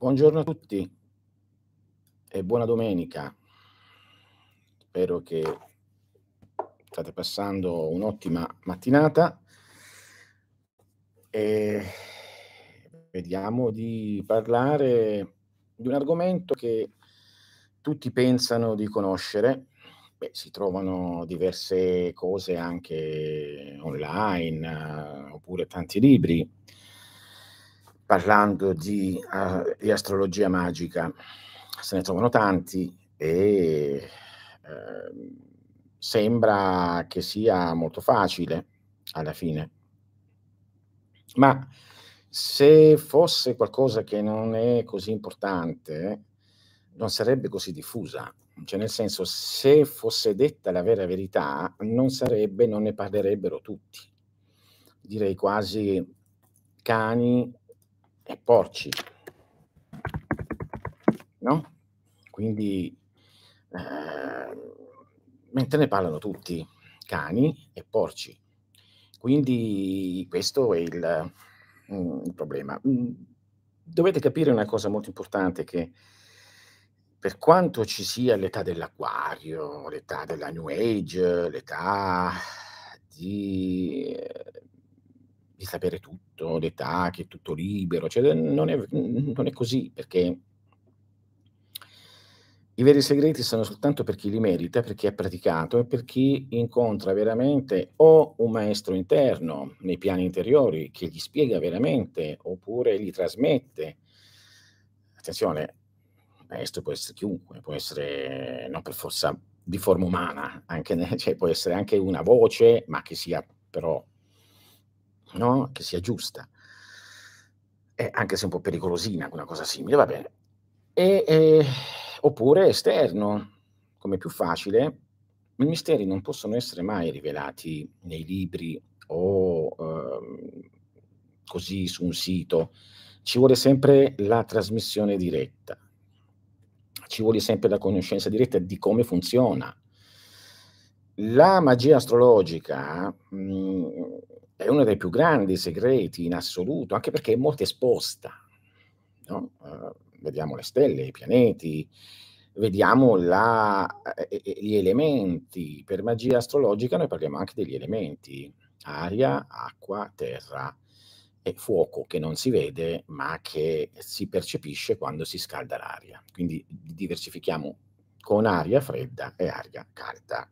Buongiorno a tutti e buona domenica. Spero che state passando un'ottima mattinata e vediamo di parlare di un argomento che tutti pensano di conoscere. Beh, si trovano diverse cose anche online, oppure tanti libri parlando di, uh, di astrologia magica. Se ne trovano tanti e uh, sembra che sia molto facile alla fine. Ma se fosse qualcosa che non è così importante, non sarebbe così diffusa. Cioè, nel senso, se fosse detta la vera verità, non sarebbe, non ne parlerebbero tutti. Direi quasi cani e porci. No? Quindi, eh, mentre ne parlano tutti, cani e porci. Quindi questo è il, mm, il problema. Mm, dovete capire una cosa molto importante che per quanto ci sia l'età dell'acquario, l'età della New Age, l'età di, di sapere tutto, l'età che è tutto libero, cioè non è, non è così perché i veri segreti sono soltanto per chi li merita, per chi ha praticato e per chi incontra veramente o un maestro interno nei piani interiori che gli spiega veramente oppure gli trasmette. Attenzione, maestro può essere chiunque, può essere non per forza di forma umana, anche, cioè può essere anche una voce, ma che sia però, no? che sia giusta. E anche se un po' pericolosina, una cosa simile, va bene. E, e oppure esterno, come più facile. I misteri non possono essere mai rivelati nei libri o eh, così su un sito. Ci vuole sempre la trasmissione diretta, ci vuole sempre la conoscenza diretta di come funziona. La magia astrologica mm, è uno dei più grandi segreti in assoluto, anche perché è molto esposta. No? Uh, vediamo le stelle, i pianeti, vediamo la, eh, gli elementi. Per magia astrologica noi parliamo anche degli elementi, aria, acqua, terra e fuoco che non si vede ma che si percepisce quando si scalda l'aria. Quindi diversifichiamo con aria fredda e aria calda.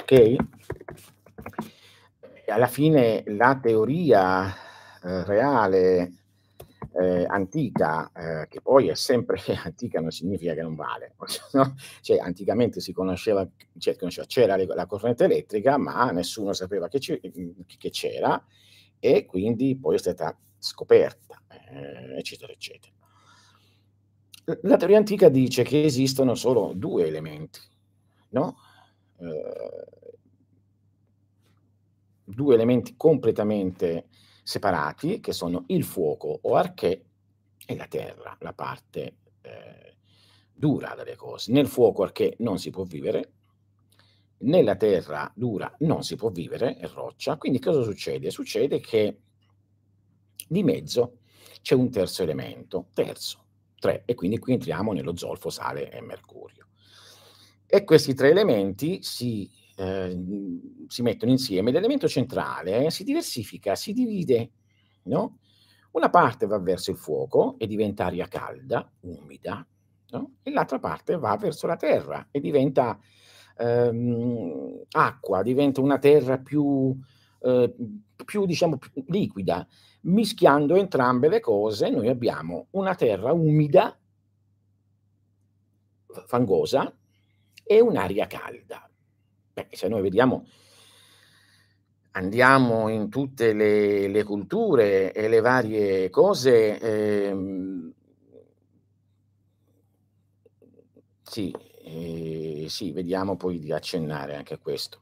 Ok? Alla fine la teoria eh, reale eh, antica, eh, che poi è sempre antica, non significa che non vale. No? Cioè, anticamente si conosceva, cioè, c'era la corrente elettrica, ma nessuno sapeva che, che c'era e quindi poi è stata scoperta, eh, eccetera, eccetera. La teoria antica dice che esistono solo due elementi, no? Due elementi completamente separati, che sono il fuoco o arché e la terra, la parte eh, dura delle cose. Nel fuoco arché non si può vivere, nella terra dura non si può vivere, è roccia. Quindi cosa succede? Succede che di mezzo c'è un terzo elemento, terzo, tre, e quindi qui entriamo nello zolfo, sale e mercurio. E questi tre elementi si Ehm, si mettono insieme, l'elemento centrale si diversifica, si divide, no? Una parte va verso il fuoco e diventa aria calda, umida, no? e l'altra parte va verso la terra e diventa ehm, acqua, diventa una terra più, eh, più, diciamo, più liquida. Mischiando entrambe le cose, noi abbiamo una terra umida, fangosa, e un'aria calda. Beh, se noi vediamo, andiamo in tutte le, le culture e le varie cose, ehm, sì, eh, sì, vediamo poi di accennare anche a questo.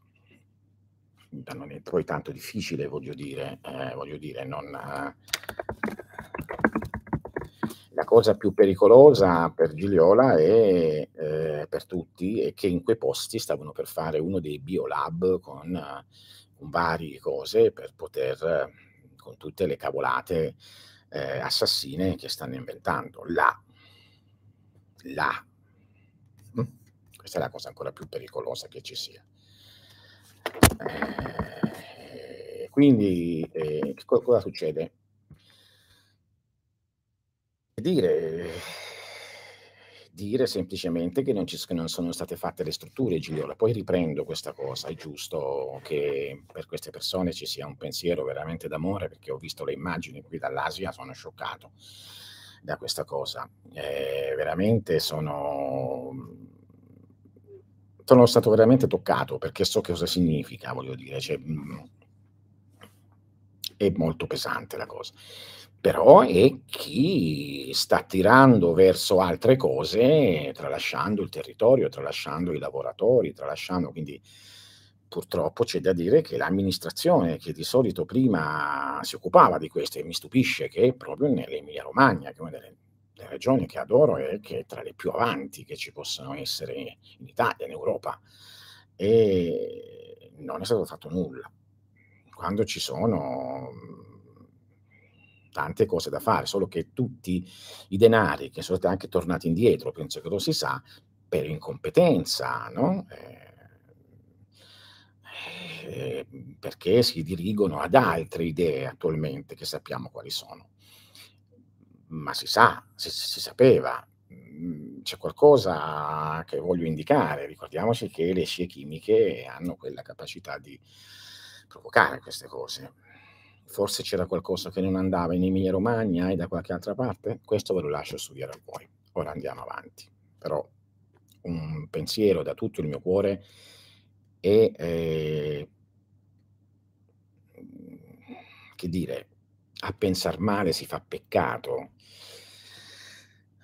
Non è poi tanto difficile, voglio dire, eh, voglio dire, non... Eh, la cosa più pericolosa per Gigliola e eh, per tutti è che in quei posti stavano per fare uno dei biolab con, con varie cose per poter, con tutte le cavolate, eh, assassine che stanno inventando. Là, là. Mm? Questa è la cosa ancora più pericolosa che ci sia. Eh, quindi, eh, cosa succede? Dire dire semplicemente che non, ci, che non sono state fatte le strutture, Gigliola. Poi riprendo questa cosa, è giusto che per queste persone ci sia un pensiero veramente d'amore, perché ho visto le immagini qui dall'Asia, sono scioccato da questa cosa. Eh, veramente sono, sono stato veramente toccato perché so che cosa significa, voglio dire, cioè, mm, è molto pesante la cosa però è chi sta tirando verso altre cose, tralasciando il territorio, tralasciando i lavoratori, tralasciando quindi purtroppo c'è da dire che l'amministrazione che di solito prima si occupava di questo e mi stupisce che proprio nell'Emilia Romagna, che è una delle, delle regioni che adoro e che è tra le più avanti che ci possono essere in Italia, in Europa, e non è stato fatto nulla. Quando ci sono tante cose da fare, solo che tutti i denari che sono anche tornati indietro, penso che lo si sa, per incompetenza, no? eh, eh, perché si dirigono ad altre idee attualmente che sappiamo quali sono. Ma si sa, si, si sapeva, mm, c'è qualcosa che voglio indicare, ricordiamoci che le scie chimiche hanno quella capacità di provocare queste cose Forse c'era qualcosa che non andava in Emilia Romagna e da qualche altra parte? Questo ve lo lascio studiare a voi. Ora andiamo avanti. Però un pensiero da tutto il mio cuore e eh, che dire, a pensare male si fa peccato,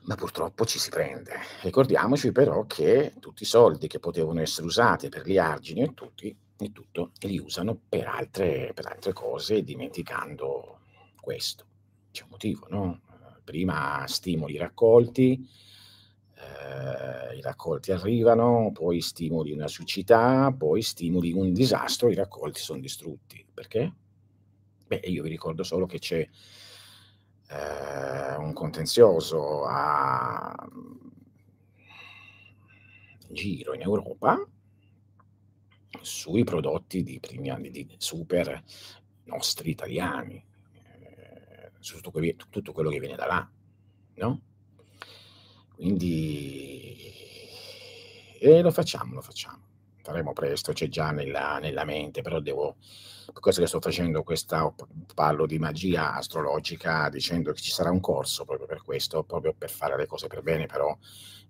ma purtroppo ci si prende. Ricordiamoci però che tutti i soldi che potevano essere usati per gli argini e tutti e tutto e li usano per altre, per altre cose dimenticando questo. C'è un motivo, no? Prima stimoli raccolti, eh, i raccolti arrivano, poi stimoli una siccità, poi stimoli un disastro, i raccolti sono distrutti. Perché? Beh, io vi ricordo solo che c'è eh, un contenzioso a giro in Europa sui prodotti di primi anni di super nostri italiani, eh, su tutto, que- tutto, quello che viene da là, no? Quindi e lo facciamo, lo facciamo. Faremo presto, c'è già nella, nella mente, però devo, per questo che sto facendo questa, parlo di magia astrologica dicendo che ci sarà un corso proprio per questo, proprio per fare le cose per bene, però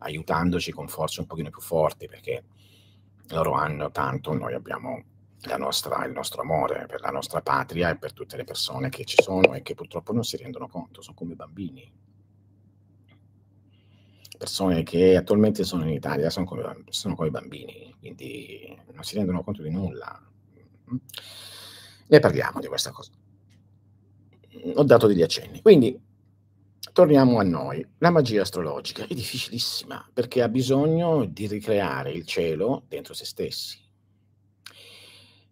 aiutandoci con forze un pochino più forti, perché loro hanno tanto, noi abbiamo nostra, il nostro amore per la nostra patria e per tutte le persone che ci sono e che purtroppo non si rendono conto, sono come bambini. Persone che attualmente sono in Italia sono come, sono come bambini, quindi non si rendono conto di nulla. Ne parliamo di questa cosa. Ho dato degli accenni. Quindi Torniamo a noi. La magia astrologica è difficilissima perché ha bisogno di ricreare il cielo dentro se stessi.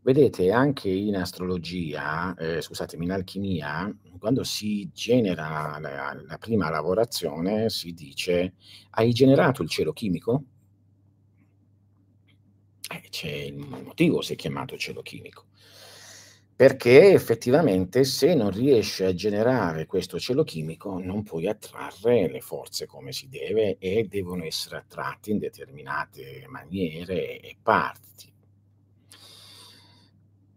Vedete, anche in astrologia, eh, scusatemi, in alchimia, quando si genera la, la prima lavorazione, si dice: Hai generato il cielo chimico? Eh, c'è un motivo si è chiamato cielo chimico perché effettivamente se non riesci a generare questo cielo chimico non puoi attrarre le forze come si deve e devono essere attratti in determinate maniere e parti.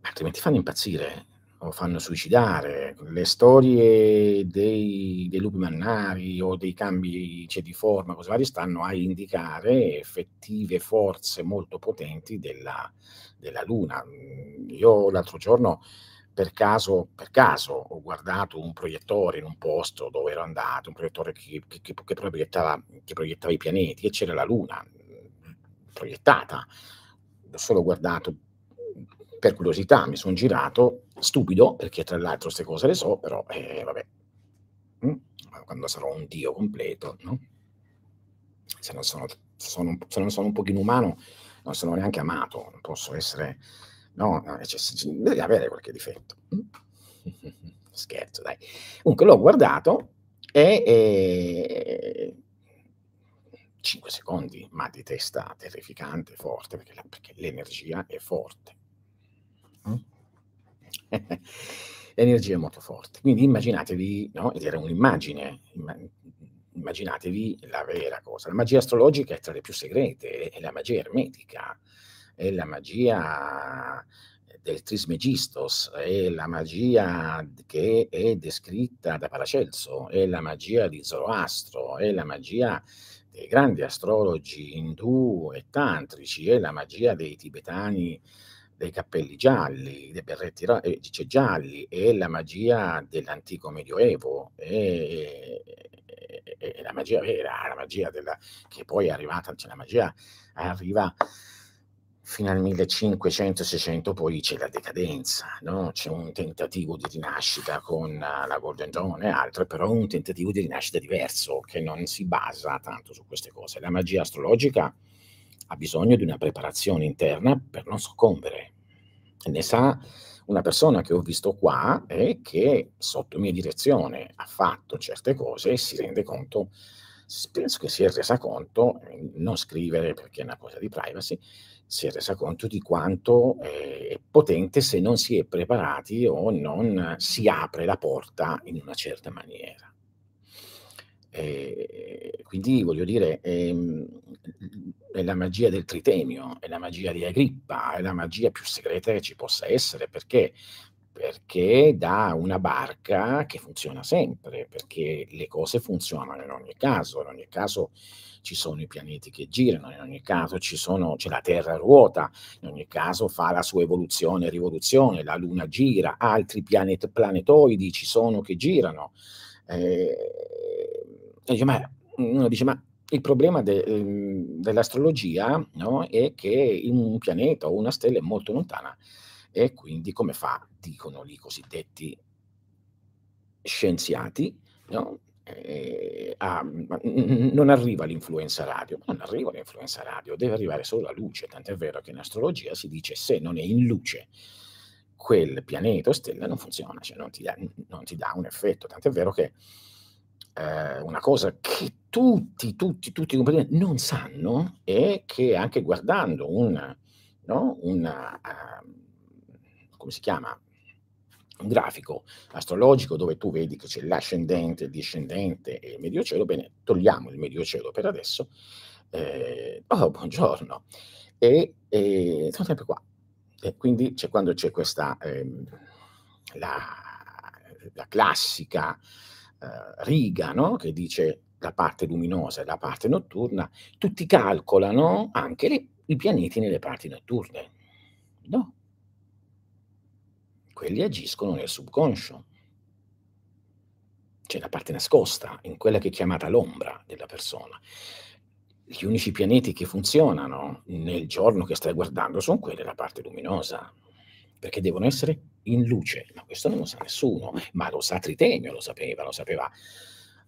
Altrimenti fanno impazzire o fanno suicidare. Le storie dei, dei lupi mannari o dei cambi cioè, di forma, cose varie, stanno a indicare effettive forze molto potenti della, della Luna. Io l'altro giorno per caso, per caso ho guardato un proiettore in un posto dove ero andato, un proiettore che, che, che, che proiettava, proiettava, i pianeti e c'era la Luna proiettata. L'ho solo guardato per curiosità, mi sono girato, stupido, perché tra l'altro queste cose le so, però eh, vabbè, mm? quando sarò un dio completo, no? se, non sono, sono, se non sono un pochino umano, non sono neanche amato, non posso essere, no, no cioè, devi avere qualche difetto. scherzo dai. Comunque l'ho guardato e, e 5 secondi, ma di testa terrificante, forte, perché, la, perché l'energia è forte. Mm? l'energia è molto forte. Quindi immaginatevi, no? Era un'immagine, immaginatevi la vera cosa. La magia astrologica è tra le più segrete, è la magia ermetica, è la magia del Trismegistos, è la magia che è descritta da Paracelso, è la magia di Zoroastro, è la magia dei grandi astrologi indù e tantrici, è la magia dei tibetani dei cappelli gialli, dei berretti eh, gialli, è la magia dell'antico medioevo, è, è, è, la magia vera, la magia della, che poi è arrivata, cioè la magia arriva fino al 1500-600 poi c'è la decadenza, no? c'è un tentativo di rinascita con la Golden Dawn e altre, però un tentativo di rinascita diverso che non si basa tanto su queste cose. La magia astrologica ha bisogno di una preparazione interna per non soccombere. Ne sa una persona che ho visto qua e che sotto mia direzione ha fatto certe cose e si rende conto, penso che si è resa conto, non scrivere perché è una cosa di privacy, si è resa conto di quanto eh, è potente se non si è preparati o non si apre la porta in una certa maniera. E quindi voglio dire, ehm, è la magia del tritemio, è la magia di Agrippa, è la magia più segreta che ci possa essere, perché? Perché dà una barca che funziona sempre, perché le cose funzionano in ogni caso, in ogni caso ci sono i pianeti che girano, in ogni caso sono, c'è la Terra ruota, in ogni caso fa la sua evoluzione e rivoluzione, la Luna gira, altri pianet, planetoidi ci sono che girano. Eh, dice, ma, uno dice, ma il problema de, ehm, dell'astrologia no, è che un pianeta o una stella è molto lontana e quindi come fa, dicono i cosiddetti scienziati, no, eh, a, non arriva l'influenza radio, non arriva l'influenza radio, deve arrivare solo la luce, tant'è vero che in astrologia si dice se non è in luce quel pianeta o stella non funziona, cioè non ti dà, non ti dà un effetto, tant'è vero che eh, una cosa che tutti, tutti, tutti i non sanno è che anche guardando un, no, una, uh, come si chiama, un grafico astrologico dove tu vedi che c'è l'ascendente, il discendente e il medio cielo, bene, togliamo il medio cielo per adesso. Eh, oh, buongiorno. E, e sono sempre qua. E quindi c'è, quando c'è questa, eh, la, la, classica riga, no? che dice la parte luminosa e la parte notturna, tutti calcolano anche le, i pianeti nelle parti notturne. No, quelli agiscono nel subconscio. C'è la parte nascosta, in quella che è chiamata l'ombra della persona. Gli unici pianeti che funzionano nel giorno che stai guardando sono quelli della parte luminosa, perché devono essere in luce, ma questo non lo sa nessuno, ma lo sa Tritemio, lo sapeva, lo sapeva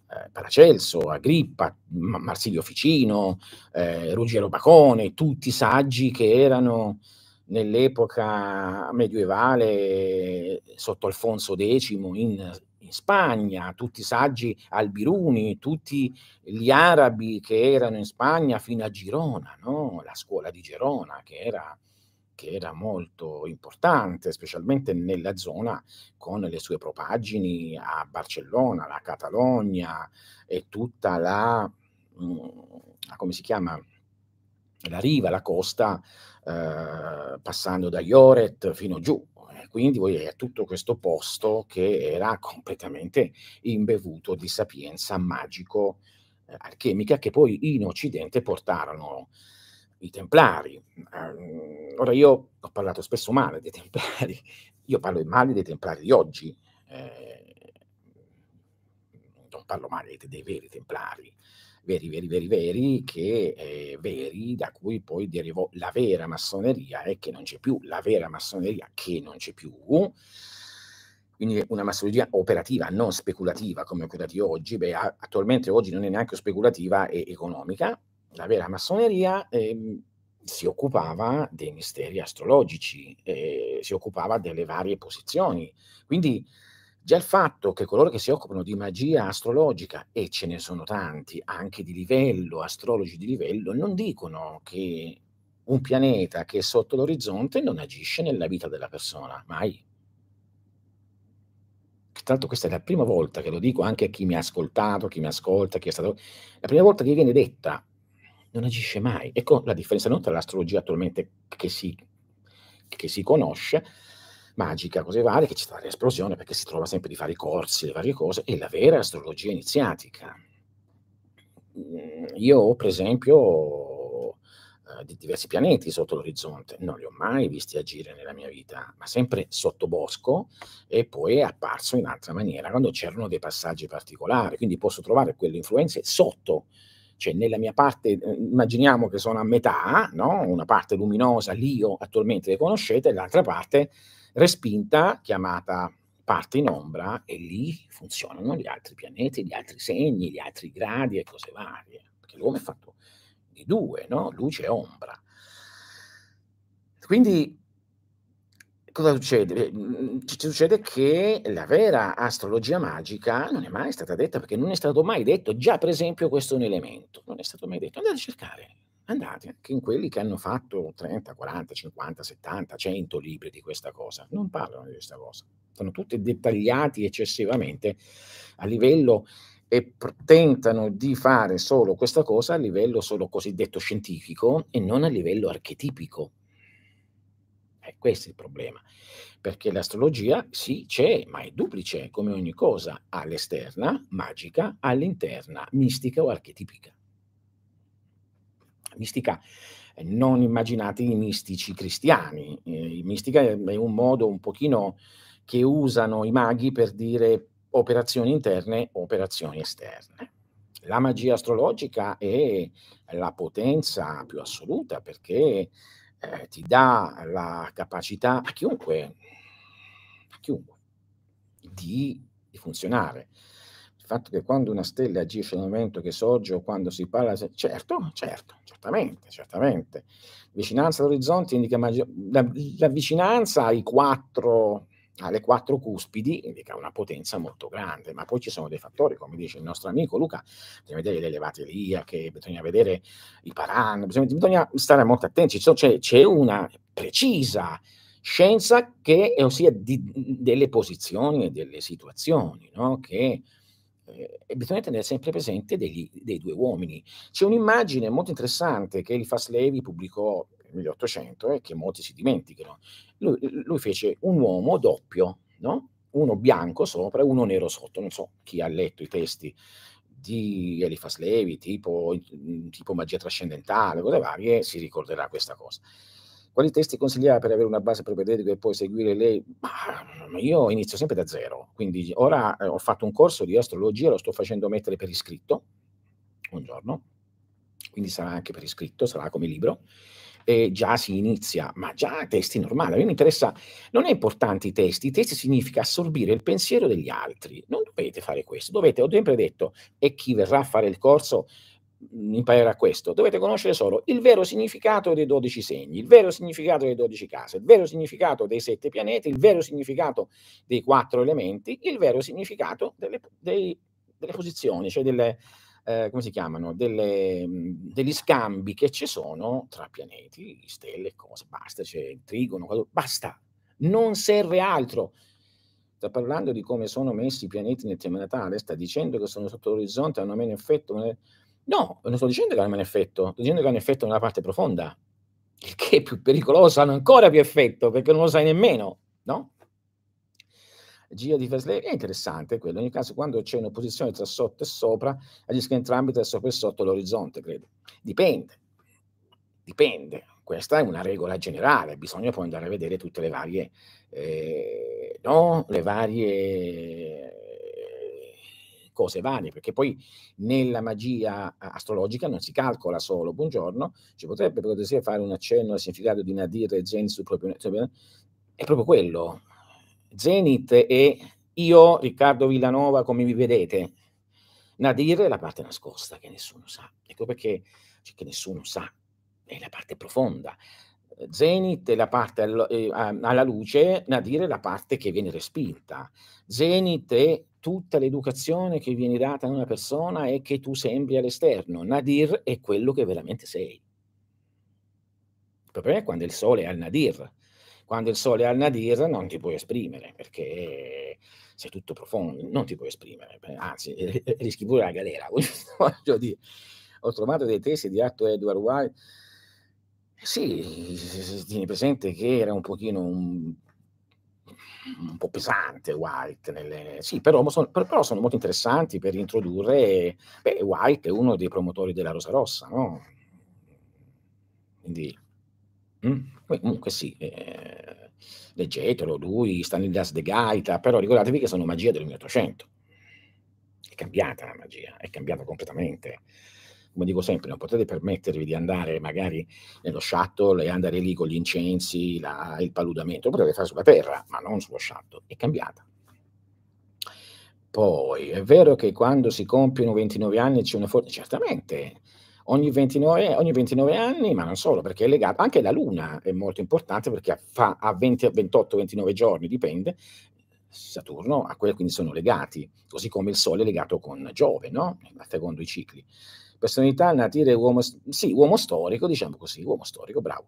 eh, Paracelso, Agrippa, Marsilio Ficino, eh, Ruggero Bacone, tutti saggi che erano nell'epoca medievale sotto Alfonso X in, in Spagna, tutti i saggi albiruni, tutti gli arabi che erano in Spagna fino a Girona, no? la scuola di Girona che era, che era molto importante, specialmente nella zona con le sue propaggini a Barcellona, la Catalogna e tutta la, mm, come si chiama, la riva, la costa eh, passando da Ioret fino giù. Quindi è tutto questo posto che era completamente imbevuto di sapienza magico eh, che poi in Occidente portarono i Templari. Eh, ora io ho parlato spesso male dei Templari, io parlo male dei Templari di oggi, eh, non parlo male dei, dei veri Templari veri, veri, veri, veri, che eh, veri, da cui poi derivò la vera massoneria e che non c'è più, la vera massoneria che non c'è più, quindi una massoneria operativa, non speculativa come quella di oggi, beh, attualmente oggi non è neanche speculativa e economica, la vera massoneria eh, si occupava dei misteri astrologici, eh, si occupava delle varie posizioni, quindi Già il fatto che coloro che si occupano di magia astrologica, e ce ne sono tanti, anche di livello, astrologi di livello, non dicono che un pianeta che è sotto l'orizzonte non agisce nella vita della persona, mai. L'altro questa è la prima volta che lo dico anche a chi mi ha ascoltato, chi mi ascolta, chi è stato... La prima volta che viene detta, non agisce mai. Ecco la differenza non tra l'astrologia attualmente che si, che si conosce magica, cose varie, che c'è stata l'esplosione perché si trova sempre di fare i corsi, le varie cose, e la vera astrologia iniziatica. Mm, io, per esempio, eh, di diversi pianeti sotto l'orizzonte, non li ho mai visti agire nella mia vita, ma sempre sotto bosco e poi è apparso in altra maniera, quando c'erano dei passaggi particolari, quindi posso trovare quelle influenze sotto cioè nella mia parte, eh, immaginiamo che sono a metà, no? una parte luminosa, l'io attualmente le conoscete, l'altra parte respinta, chiamata parte in ombra, e lì funzionano gli altri pianeti, gli altri segni, gli altri gradi e cose varie, perché l'uomo è fatto di due, no? luce e ombra. Quindi cosa succede? Mhmm, ci succede che la vera astrologia magica non è mai stata detta perché non è stato mai detto, già per esempio questo è un elemento, non è stato mai detto. Andate a cercare, andate anche in quelli che hanno fatto 30, 40, 50, 70, 100 libri di questa cosa, non parlano di questa cosa. Sono tutti dettagliati eccessivamente a livello e tentano di fare solo questa cosa a livello solo cosiddetto scientifico e non a livello archetipico. Eh, questo è il problema, perché l'astrologia sì c'è, ma è duplice come ogni cosa, all'esterna, magica, all'interna, mistica o archetipica. Mistica, eh, non immaginate i mistici cristiani, eh, mistica è un modo un pochino che usano i maghi per dire operazioni interne, operazioni esterne. La magia astrologica è la potenza più assoluta perché eh, ti dà la capacità a chiunque, a chiunque di, di, funzionare. Il fatto che quando una stella agisce nel momento che sorge o quando si parla, certo, certo, certamente, certamente. Vicinanza all'orizzonte indica magia, la, la vicinanza ai quattro alle quattro cuspidi indica una potenza molto grande, ma poi ci sono dei fattori, come dice il nostro amico Luca, bisogna vedere le elevate eliache, bisogna vedere i paran, bisogna, bisogna stare molto attenti, c'è, c'è, una precisa scienza che, ossia di, delle posizioni e delle situazioni, no? che eh, bisogna tenere sempre presente degli, dei due uomini. C'è un'immagine molto interessante che Eliphas Levi pubblicò 1800 e che molti si dimenticano. Lui, lui fece un uomo doppio, no? uno bianco sopra e uno nero sotto. Non so chi ha letto i testi di Eliphas Levi, tipo, tipo magia trascendentale, cose varie, si ricorderà questa cosa. Quali testi consigliava per avere una base propedeutica e poi seguire lei? Io inizio sempre da zero, quindi ora eh, ho fatto un corso di astrologia, lo sto facendo mettere per iscritto, un giorno, quindi sarà anche per iscritto, sarà come libro, e già si inizia, ma già testi normali. A me interessa, non è importante i testi, i testi significa assorbire il pensiero degli altri, non dovete fare questo, dovete, ho sempre detto, e chi verrà a fare il corso mhmm, imparerà questo, dovete conoscere solo il vero significato dei 12 segni, il vero significato delle 12 case, il vero significato dei sette pianeti, il vero significato dei quattro elementi, il vero significato delle, dei, delle posizioni, cioè delle, eh, come si chiamano, delle, degli scambi che ci sono tra pianeti, stelle, cose, basta, c'è il trigono, basta, non serve altro. Sta parlando di come sono messi i pianeti nel tema natale, sta dicendo che sono sotto l'orizzonte, hanno meno effetto. No, non sto dicendo che hanno meno effetto, sto dicendo che hanno effetto nella parte profonda, il che è più pericoloso, hanno ancora più effetto perché non lo sai nemmeno, no? Gia di Vesley è interessante quello, in ogni caso quando c'è un'opposizione tra sotto e sopra, agiscono entrambi tra sopra e sotto l'orizzonte, credo. Dipende, dipende, questa è una regola generale, bisogna poi andare a vedere tutte le varie, eh, no? le varie cose varie, perché poi nella magia astrologica non si calcola solo, buongiorno, ci potrebbe per cortesia fare un accenno al significato di Nadir e Zen sul proprio... È proprio quello, Zenit e io, Riccardo Villanova, come vi vedete. Nadir è la parte nascosta che nessuno sa. Ecco perché cioè, che nessuno sa, è la parte profonda. Zenit è la parte al, eh, alla luce, Nadir è la parte che viene respinta. Zenit è tutta l'educazione che viene data a una persona e che tu sembri all'esterno. Nadir è quello che veramente sei. Il problema è quando il sole è al Nadir. Quando il sole è al Nadir non ti puoi esprimere perché sei tutto profondo, non ti puoi esprimere, anzi rischi pure la galera. Voglio dire, ho trovato dei testi di Atto Edward White sì, tieni presente che era un pochino un un po' pesante White nelle sì, però son però sono molto interessanti per introdurre beh, White è uno dei promotori della Rosa Rossa, no, quindi mh, comunque sì, ehm, leggetelo, lui, Stanislas de Gaeta, però ricordatevi che sono magia del 1800. È cambiata la magia, è cambiata completamente come dico sempre, non potete permettervi di andare magari nello shuttle e andare lì con gli incensi, la, il paludamento, lo potete fare sulla terra, ma non sullo shuttle, è cambiata. Poi è vero che quando si compiono 29 anni c'è una forza, certamente, ogni 29, ogni 29, anni, ma non solo, perché è legato, anche la Luna è molto importante perché fa a 20, 28, 29 giorni, dipende, Saturno a quello quindi sono legati, così come il Sole è legato con Giove, no? secondo i cicli. Personalità, Nadir è uomo, sì, uomo storico, diciamo così, uomo storico, bravo.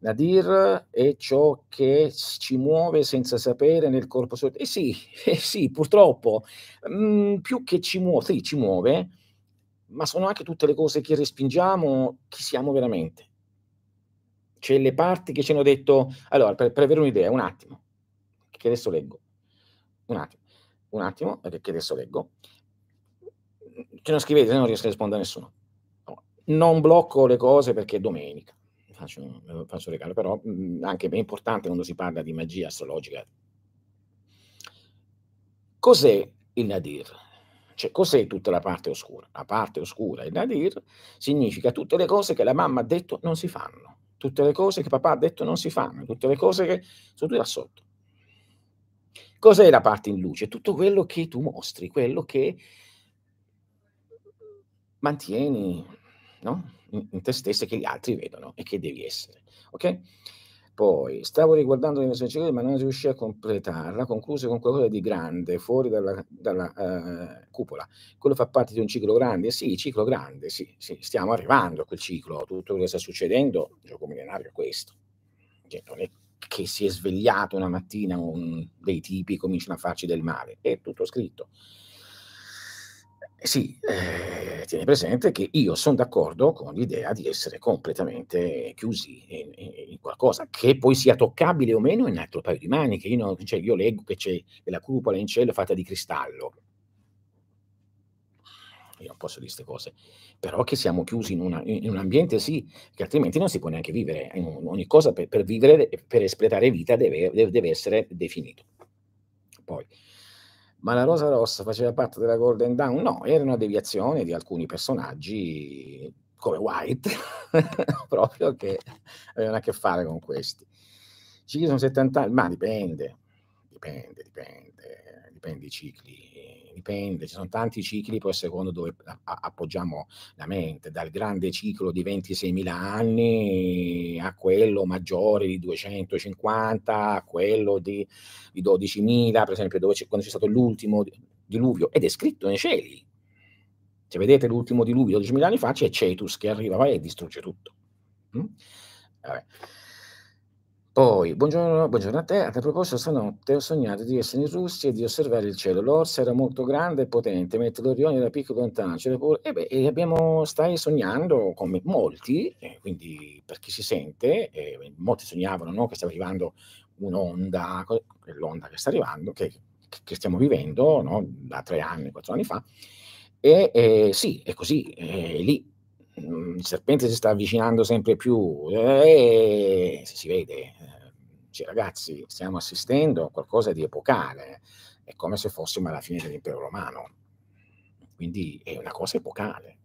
Nadir è ciò che ci muove senza sapere nel corpo suo. Eh sì, eh sì, purtroppo, mh, mm, più che ci muove, sì, ci muove, ma sono anche tutte le cose che respingiamo, chi siamo veramente. C'è le parti che ci hanno detto, allora, per, per avere un'idea, un attimo, che adesso leggo, un attimo, un attimo, che adesso leggo, ce lo scrivete, non riesco a rispondere a nessuno. Non blocco le cose perché è domenica, faccio, faccio regalo, però mh, mm, anche è importante quando si parla di magia astrologica. Cos'è il Nadir? Cioè, cos'è tutta la parte oscura? La parte oscura, il Nadir, significa tutte le cose che la mamma ha detto non si fanno, tutte le cose che papà ha detto non si fanno, tutte le cose che sono tutte da sotto. Cos'è la parte in luce? Tutto quello che tu mostri, quello che mantieni, no, in in te stesso e che gli altri vedono e che devi essere, okay? Poi stavo riguardando l'investigazione ma non riuscii a completarla, concluse con qualcosa di grande fuori dalla dalla, ehm, cupola. Quello fa parte di un ciclo grande? Sì, ciclo grande, sì, sì, stiamo arrivando a quel ciclo, tutto quello che sta succedendo, gioco millenario è questo. Cioè non è che si è svegliato una mattina un dei tipi cominciano a farci del male, è tutto scritto. Eh sì, ehm, tieni presente che io son d'accordo con l'idea di essere completamente chiusi in in qualcosa, che poi sia toccabile o meno è un altro paio di maniche. Io no cioè io leggo che c'è la cupola in cielo fatta di cristallo. Io non posso dire 'ste cose, però che siamo chiusi in una in un ambiente sì, che altrimenti non si può neanche vivere. In ogni cosa per per vivere per espletare vita deve deve essere definito. Poi ma la Rosa Rossa faceva parte della Golden Dawn? No, era una deviazione di alcuni personaggi come White, proprio che avevano a che fare con questi. Cicli sono 70 anni, ma dipende, dipende, dipende, dipende i cicli dipende, ci sono tanti cicli poi secondo dove appoggiamo la mente, dal grande ciclo di 26.000 anni a quello maggiore di 250, a quello di, di 12.000, per esempio dove c'è, quando c'è stato l'ultimo diluvio, ed è scritto nei cieli. Se vedete l'ultimo diluvio 12.000 anni fa c'è Cetus che arriva e distrugge tutto. Mm? Vabbè. Poi, buongiorno, buongiorno a te. A tal proposito, stanotte ho sognato di essere in Russia e di osservare il cielo. L'orsa era molto grande e potente, mentre l'Orione era piccolo e lontano. E beh, e abbiamo, stai sognando come molti, eh, quindi per chi si sente, eh, molti sognavano no, che stava arrivando un'onda, l'onda che sta arrivando, che, che stiamo vivendo no, da tre anni, quattro anni fa. E eh, sì, è così, è lì il serpente si sta avvicinando sempre più e si vede. Cioè, ragazzi, stiamo assistendo a qualcosa di epocale, è come se fossimo alla fine dell'impero romano. Quindi è una cosa epocale.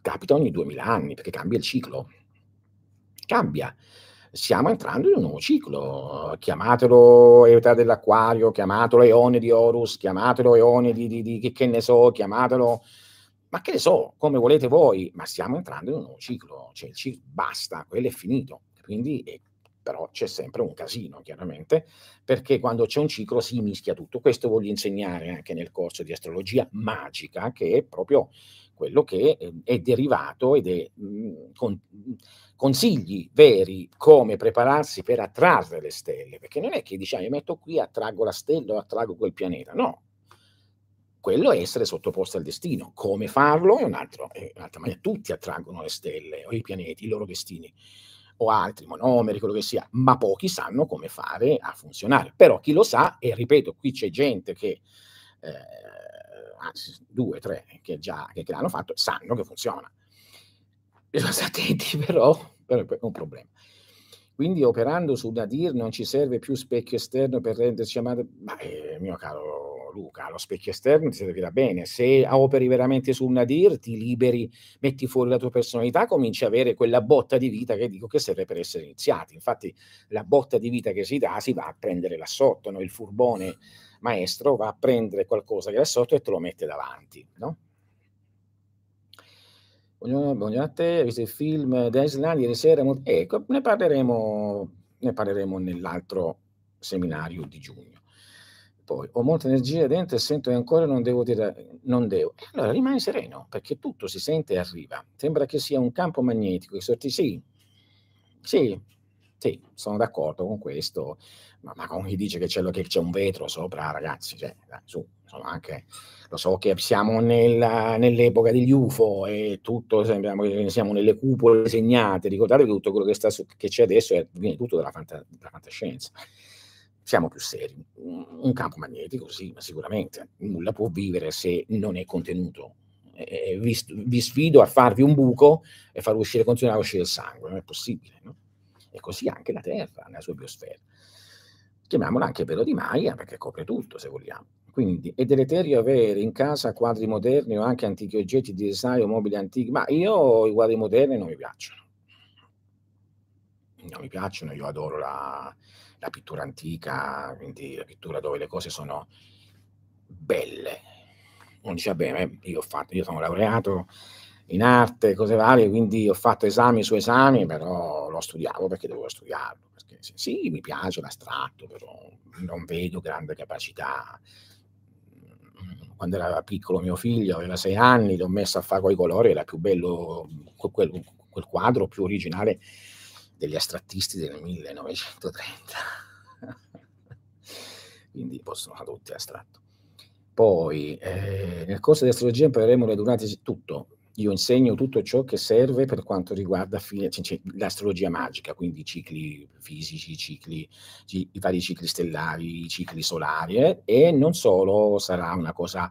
Capita ogni 2000 anni perché cambia il ciclo. Cambia. Stiamo entrando in un nuovo ciclo, chiamatelo età dell'acquario, chiamatelo eone di Horus, chiamatelo eone di, di, di che ne so, chiamatelo ma che ne so, come volete voi, ma stiamo entrando in un nuovo ciclo, cioè il ciclo basta, quello è finito. Quindi è però c'è sempre un casino, chiaramente, perché quando c'è un ciclo si mischia tutto. Questo voglio insegnare anche nel corso di astrologia magica, che è proprio quello che ehm, è derivato ed è mh, con, consigli veri come prepararsi per attrarre le stelle, perché non è che diciamo io metto qui, attraggo la stella o attraggo quel pianeta, no. Quello è essere sottoposto al destino. Come farlo è un altro, è un'altra maniera. Tutti attraggono le stelle o i pianeti, i loro destini o altri monomeri, quello che sia, ma pochi sanno come fare a funzionare. Però chi lo sa, e ripeto, qui c'è gente che eh, anzi due, tre che già che, che l'hanno fatto, sanno che funziona. Bisogna stare attenti però, però è un problema. Quindi operando su Nadir non ci serve più specchio esterno per renderci amati. Ma eh, mio caro Luca, lo specchio esterno ti servirà bene. Se operi veramente su Nadir, ti liberi, metti fuori la tua personalità, cominci a avere quella botta di vita che dico che serve per essere iniziati. Infatti, la botta di vita che si dà si va a prendere là sotto, no? il furbone maestro va a prendere qualcosa che è sotto e te lo mette davanti, no? Buongiorno, buongiorno a te, hai visto il film Deslan ieri sera? Ecco, ne parleremo, ne parleremo nell'altro seminario di giugno. Poi ho molta energia dentro e sento che ancora non devo dire non devo. E allora rimani sereno, perché tutto si sente e arriva. Sembra che sia un campo magnetico che sorti sì, sì, sì, sono d'accordo con questo, ma, ma con chi dice che c'è, che c'è, un vetro sopra, ragazzi, cioè, dai, su, anche, lo so che siamo nella, nell'epoca degli UFO e tutto, sembriamo siamo nelle cupole segnate, ricordate che tutto quello che, sta, che c'è adesso è, viene tutto dalla, fanta, dalla fantascienza. Siamo più seri. Un campo magnetico, sì, ma sicuramente nulla può vivere se non è contenuto. Eh, vi, vi, sfido a farvi un buco e far uscire, continuare a uscire il sangue, non è possibile, no? E così anche la Terra nella sua biosfera. Chiamiamola anche velo di Maya perché copre tutto se vogliamo. Quindi è deleterio avere in casa quadri moderni o anche antichi oggetti di design o mobili antichi, ma io i quadri moderni non mi piacciono. Non mi piacciono, io adoro la, la pittura antica, quindi la pittura dove le cose sono belle. Non dice, vabbè, io, ho fatto, io sono laureato in arte, cose varie, quindi ho fatto esami su esami, però lo studiavo perché dovevo studiarlo. Perché sì, mi piace l'astratto, però non vedo grande capacità. Quando era piccolo mio figlio, aveva sei anni, l'ho messo a fare con i colori, era più bello quel, quel quadro più originale degli astrattisti del 1930. quindi possono fare tutti astratto. Poi, eh, nel corso di astrologia impareremo le durate tutto, io insegno tutto ciò che serve per quanto riguarda fine, cioè, l'astrologia magica, quindi i cicli fisici, i, cicli, i vari cicli stellari, i cicli solari, eh, e non solo sarà una cosa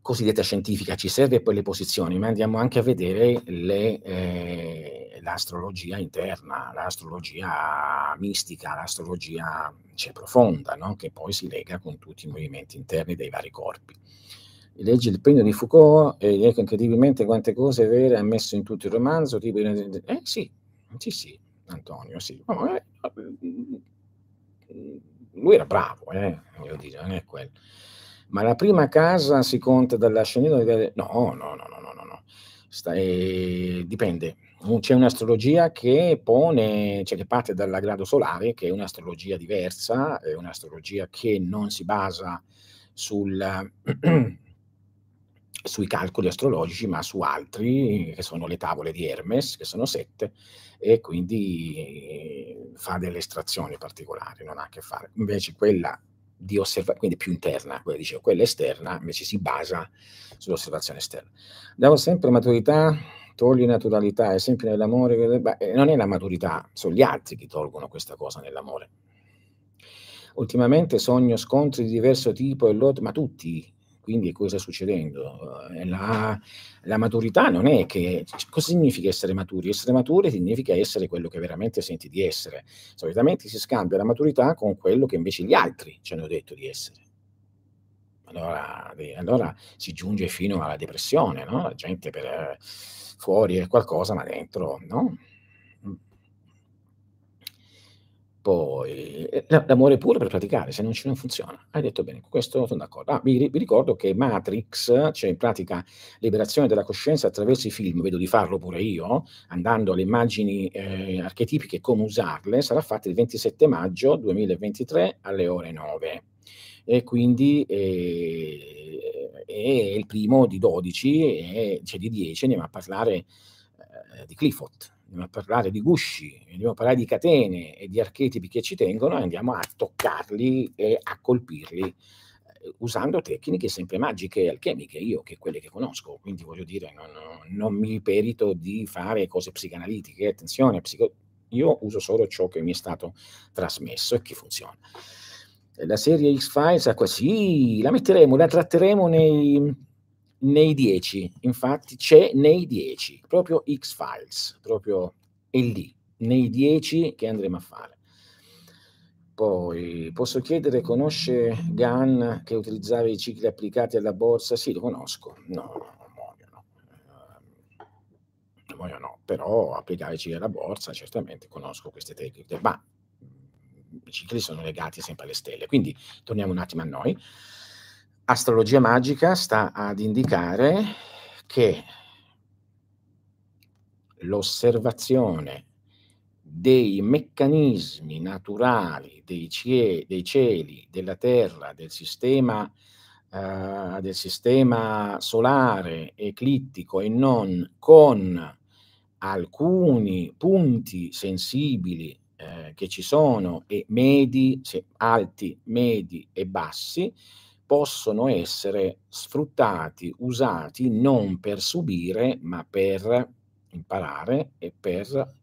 cosiddetta scientifica, ci serve poi le posizioni, ma andiamo anche a vedere le, eh, l'astrologia interna, l'astrologia mistica, l'astrologia cioè, profonda, no? che poi si lega con tutti i movimenti interni dei vari corpi leggi il pegno di Foucault e ecco incredibilmente quante cose vere ha messo in tutto il romanzo, tipo, eh sì, sì, sì, Antonio, sì. Oh, eh, lui era bravo, eh, voglio dire, non è quello. Ma la prima casa si conta dall'ascendente? No, no, no, no, no, no, no. Sta, eh, dipende. C'è un'astrologia che pone, cioè che parte dal grado solare, che è un'astrologia diversa, è un'astrologia che non si basa sul sui calcoli astrologici, ma su altri, che sono le tavole di Hermes, che sono sette, e quindi fa delle estrazioni particolari, non ha a che fare. Invece quella di osservazione, quindi più interna, quella, dicevo, quella esterna, invece si basa sull'osservazione esterna. Davo sempre maturità, togli naturalità, esempio nell'amore, beh, non è la maturità, sono gli altri che tolgono questa cosa nell'amore. Ultimamente sogno scontri di diverso tipo e lot, ma tutti quindi cosa sta succedendo? Eh, la, la, maturità non è che... Cosa significa essere maturi? Essere maturi significa essere quello che veramente senti di essere. Solitamente si scambia la maturità con quello che invece gli altri ci hanno detto di essere. Allora, allora si giunge fino alla depressione, no? La gente per eh, fuori è qualcosa, ma dentro, no? Poi eh, l'amore puro per praticare, se non ci non funziona. Hai detto bene, questo sono d'accordo. Ah, vi, vi ricordo che Matrix, cioè in pratica liberazione della coscienza attraverso i film, vedo di farlo pure io, andando alle immagini eh, archetipiche, come usarle, sarà fatta il 27 maggio 2023 alle ore 9. E quindi eh, è il primo di 12, e, cioè di 10, andiamo a parlare eh, di Clifford andiamo a parlare di gusci, andiamo a parlare di catene e di archetipi che ci tengono e andiamo a toccarli e a colpirli eh, usando tecniche sempre magiche e alchemiche, io che quelle che conosco, quindi voglio dire, non, non mi perito di fare cose psicanalitiche, attenzione, psico- io uso solo ciò che mi è stato trasmesso e che funziona. La serie X-Files, ecco, sì, la metteremo, la tratteremo nei, nei 10, infatti c'è nei 10, proprio X-Files, proprio è lì, nei 10 che andremo a fare. Poi posso chiedere, conosce Gunn che utilizzava i cicli applicati alla borsa? Sì, lo conosco. No, non no. Non voglio, no. Però applicare i cicli alla borsa, certamente conosco queste tecniche, ma i cicli sono legati sempre alle stelle. Quindi torniamo un attimo a noi astrologia magica sta ad indicare che l'osservazione dei meccanismi naturali dei, cie- dei cieli, della Terra, del sistema, uh, del sistema solare, eclittico e non, con alcuni punti sensibili eh, che ci sono, e medi, alti, medi e bassi, possono essere sfruttati, usati non per subire, ma per imparare e per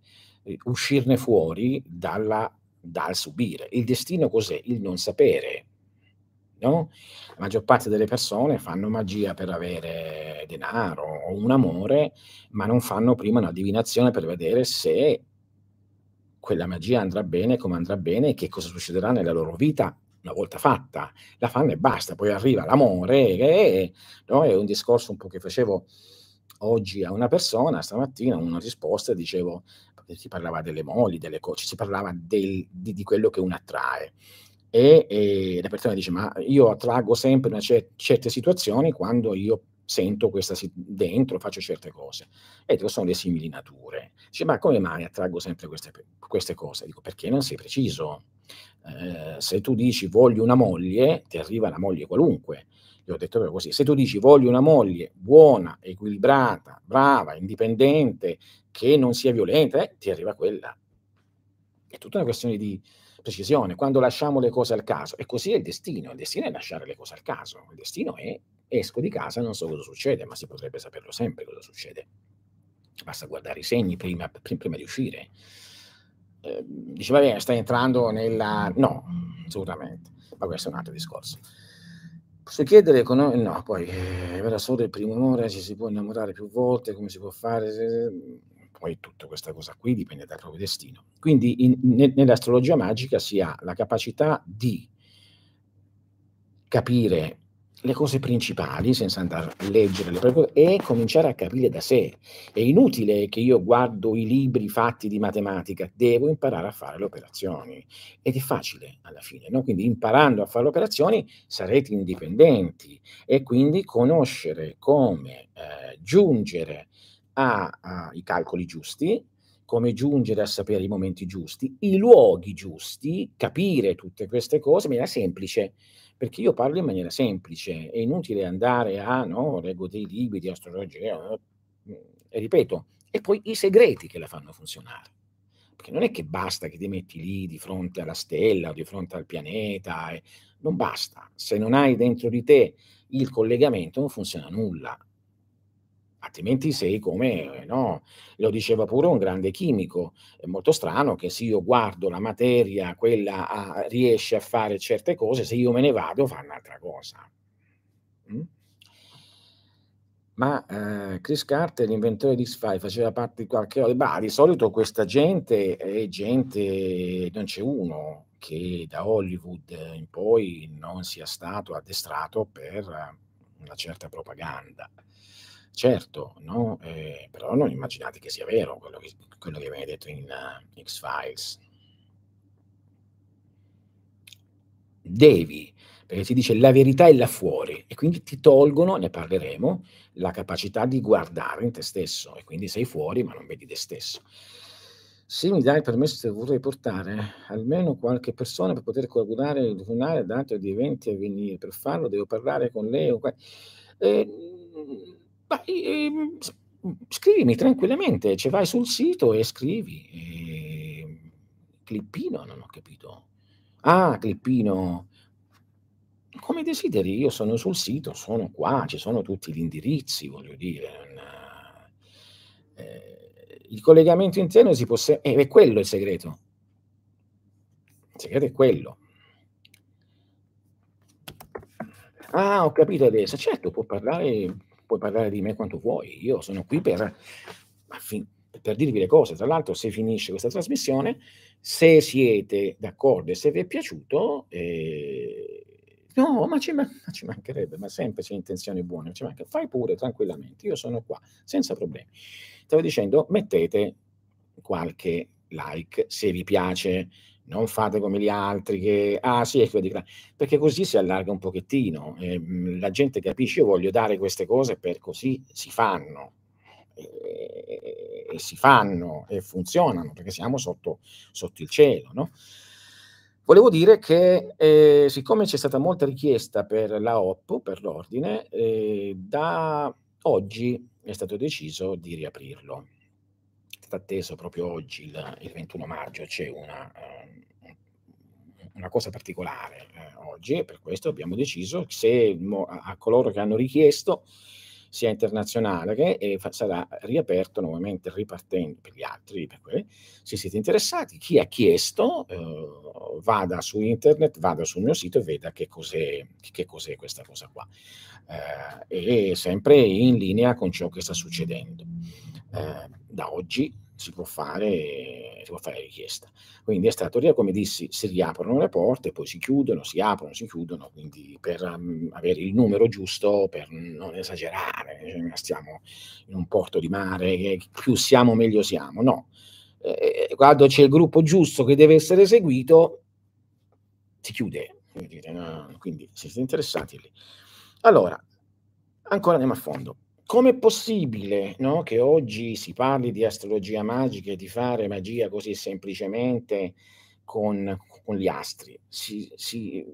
eh, uscirne fuori dalla, dal subire. Il destino cos'è? Il non sapere. No? La maggior parte delle persone fanno magia per avere denaro o un amore, ma non fanno prima una divinazione per vedere se quella magia andrà bene, come andrà bene e che cosa succederà nella loro vita una volta fatta, la fanno e basta, poi arriva l'amore, e, no? è un discorso un po' che facevo oggi a una persona, stamattina, una risposta, dicevo, si parlava delle moli, delle cose, si parlava del, di, di, quello che uno attrae. E, e, la persona dice, ma io attraggo sempre cer- certe situazioni quando io sento questa dentro, faccio certe cose. E dico, sono le simili nature. Dice, ma come mai attraggo sempre queste, queste cose? Dico, perché non sei preciso eh, se tu dici voglio una moglie, ti arriva la moglie qualunque. Io ho detto proprio così, se tu dici voglio una moglie buona, equilibrata, brava, indipendente, che non sia violenta, eh, ti arriva quella. È tutta una questione di precisione, quando lasciamo le cose al caso. E così è il destino, il destino è lasciare le cose al caso, il destino è esco di casa, non so cosa succede, ma si potrebbe saperlo sempre cosa succede. Basta guardare i segni prima, prima di uscire. Eh, dice, va bene, stai entrando nella... No, assolutamente, ma questo è un altro discorso. Posso chiedere, con... no, poi, eh, era solo il primo amore, ci si può innamorare più volte, come si può fare? Poi tutta questa cosa qui dipende dal proprio destino. Quindi in, ne, nell'astrologia magica si ha la capacità di capire le cose principali senza andare a leggere le proprie e cominciare a capire da sé. È inutile che io guardo i libri fatti di matematica, devo imparare a fare le operazioni. Ed è facile alla fine, no? Quindi imparando a fare le operazioni sarete indipendenti e quindi conoscere come eh, giungere ai calcoli giusti, come giungere a sapere i momenti giusti, i luoghi giusti, capire tutte queste cose in maniera semplice perché io parlo in maniera semplice, è inutile andare a, no, leggo dei libri di astrologia, no? e ripeto, e poi i segreti che la fanno funzionare. Perché non è che basta che ti metti lì di fronte alla stella o di fronte al pianeta, eh, non basta. Se non hai dentro di te il collegamento non funziona nulla altrimenti sei come, no, lo diceva pure un grande chimico, è molto strano che se io guardo la materia, quella a, riesce a fare certe cose, se io me ne vado fa un'altra cosa. Mm? Ma eh, Chris Carter, l'inventore di X-File, faceva parte di qualche... Bah, di solito questa gente è gente, non c'è uno che da Hollywood in poi non sia stato addestrato per una certa propaganda. Certo, no? Eh, però non immaginate che sia vero quello che, quello che viene detto in uh, X-Files. devi, perché si dice la verità è là fuori e quindi ti tolgono, ne parleremo, la capacità di guardare in te stesso e quindi sei fuori ma non vedi te stesso. Se mi dai permesso vorrei portare almeno qualche persona per poter collaborare il giornale dato di eventi a venire. Per farlo devo parlare con lei o qua ma, ehm, scrivimi tranquillamente, cioè vai sul sito e scrivi. Ehm, Clippino? Non ho capito. Ah, Clippino. Come desideri, io sono sul sito, sono qua, ci sono tutti gli indirizzi, voglio dire, non ehm il collegamento interno si può se eh, è quello il segreto. Il segreto è quello. Ah, ho capito adesso. Certo, può parlare puoi parlare di me quanto vuoi. Io sono qui per per dirvi le cose. Tra l'altro, se finisce questa trasmissione, se siete d'accordo e se vi è piaciuto, ehm no, ma ci ma ci mancherebbe, ma sempre c'è intenzioni buone, ci manca fai pure tranquillamente, io sono qua, senza problemi stavo dicendo, mettete qualche like se vi piace, non fate come gli altri che, ah sì, ecco, perché così si allarga un pochettino, eh, la gente capisce, io voglio dare queste cose per così si fanno, e, e si fanno e funzionano, perché siamo sotto, sotto il cielo, no? Volevo dire che eh, siccome c'è stata molta richiesta per la OP, per l'ordine, eh, da oggi è stato deciso di riaprirlo. Stato atteso proprio oggi, il, il 21 maggio, c'è una, uh, una cosa particolare uh, oggi e per questo abbiamo deciso se mo, a, a coloro che hanno richiesto sia internazionale che e fa, sarà riaperto nuovamente ripartendo per gli altri, per quelli, se siete interessati, chi ha chiesto eh, vada su internet, vada sul mio sito e veda che cos'è, che cos'è questa cosa qua. Eh, e sempre in linea con ciò che sta succedendo. Eh, da oggi si può fare, si può fare richiesta. Quindi è stato, come dissi, si riaprono le porte, poi si chiudono, si aprono, si chiudono, quindi per um, avere il numero giusto, per non esagerare, cioè, stiamo in un porto di mare, più siamo meglio siamo, no. Eh, quando c'è il gruppo giusto che deve essere eseguito, si chiude. Quindi se siete interessati lì. Allora, ancora andiamo a fondo com'è possibile, no, che oggi si parli di astrologia magica e di fare magia così semplicemente con con gli astri? Si si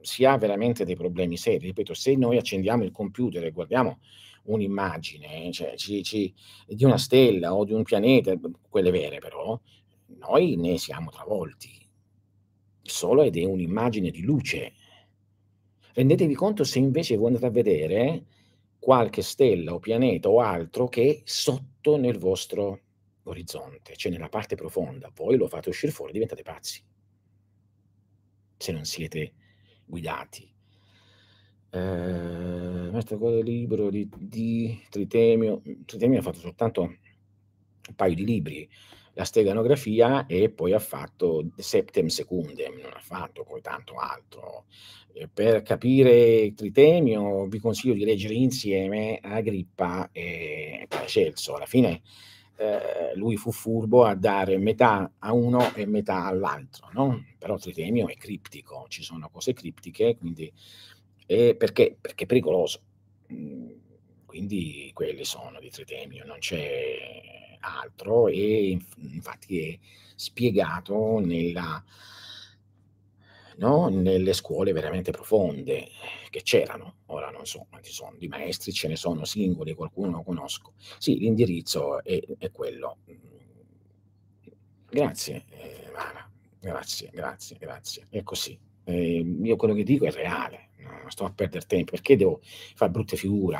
si ha veramente dei problemi seri. Ripeto, se noi accendiamo il computer e guardiamo un'immagine, cioè ci ci di una stella o di un pianeta, quelle vere però, noi ne siamo travolti. Solo ed è un'immagine di luce. Rendetevi conto se invece voi andate a vedere qualche stella o pianeta o altro che è sotto nel vostro orizzonte, cioè nella parte profonda. Voi lo fate uscire fuori, diventate pazzi. Se non siete guidati. Eh, questo libro di, di Tritemio. Tritemio ha fatto soltanto un paio di libri, la steganografia e poi ha fatto Septem Secundem, non ha fatto poi tanto altro. Per capire Tritemio vi consiglio di leggere insieme Agrippa e Paracelso. Alla fine eh, lui fu furbo a dare metà a uno e metà all'altro, no? però Tritemio è criptico, ci sono cose criptiche, quindi, eh, perché? Perché è pericoloso. Mm, quindi quelli sono di Tritemio, non c'è altro e infatti è spiegato nella, no, nelle scuole veramente profonde che c'erano. Ora non so quanti sono, di maestri ce ne sono singoli, qualcuno lo conosco. Sì, l'indirizzo è, è quello. Grazie, eh, Mara. Grazie, grazie, grazie. È così. Eh, io quello che dico è reale, non sto a perdere tempo perché devo fare brutte figure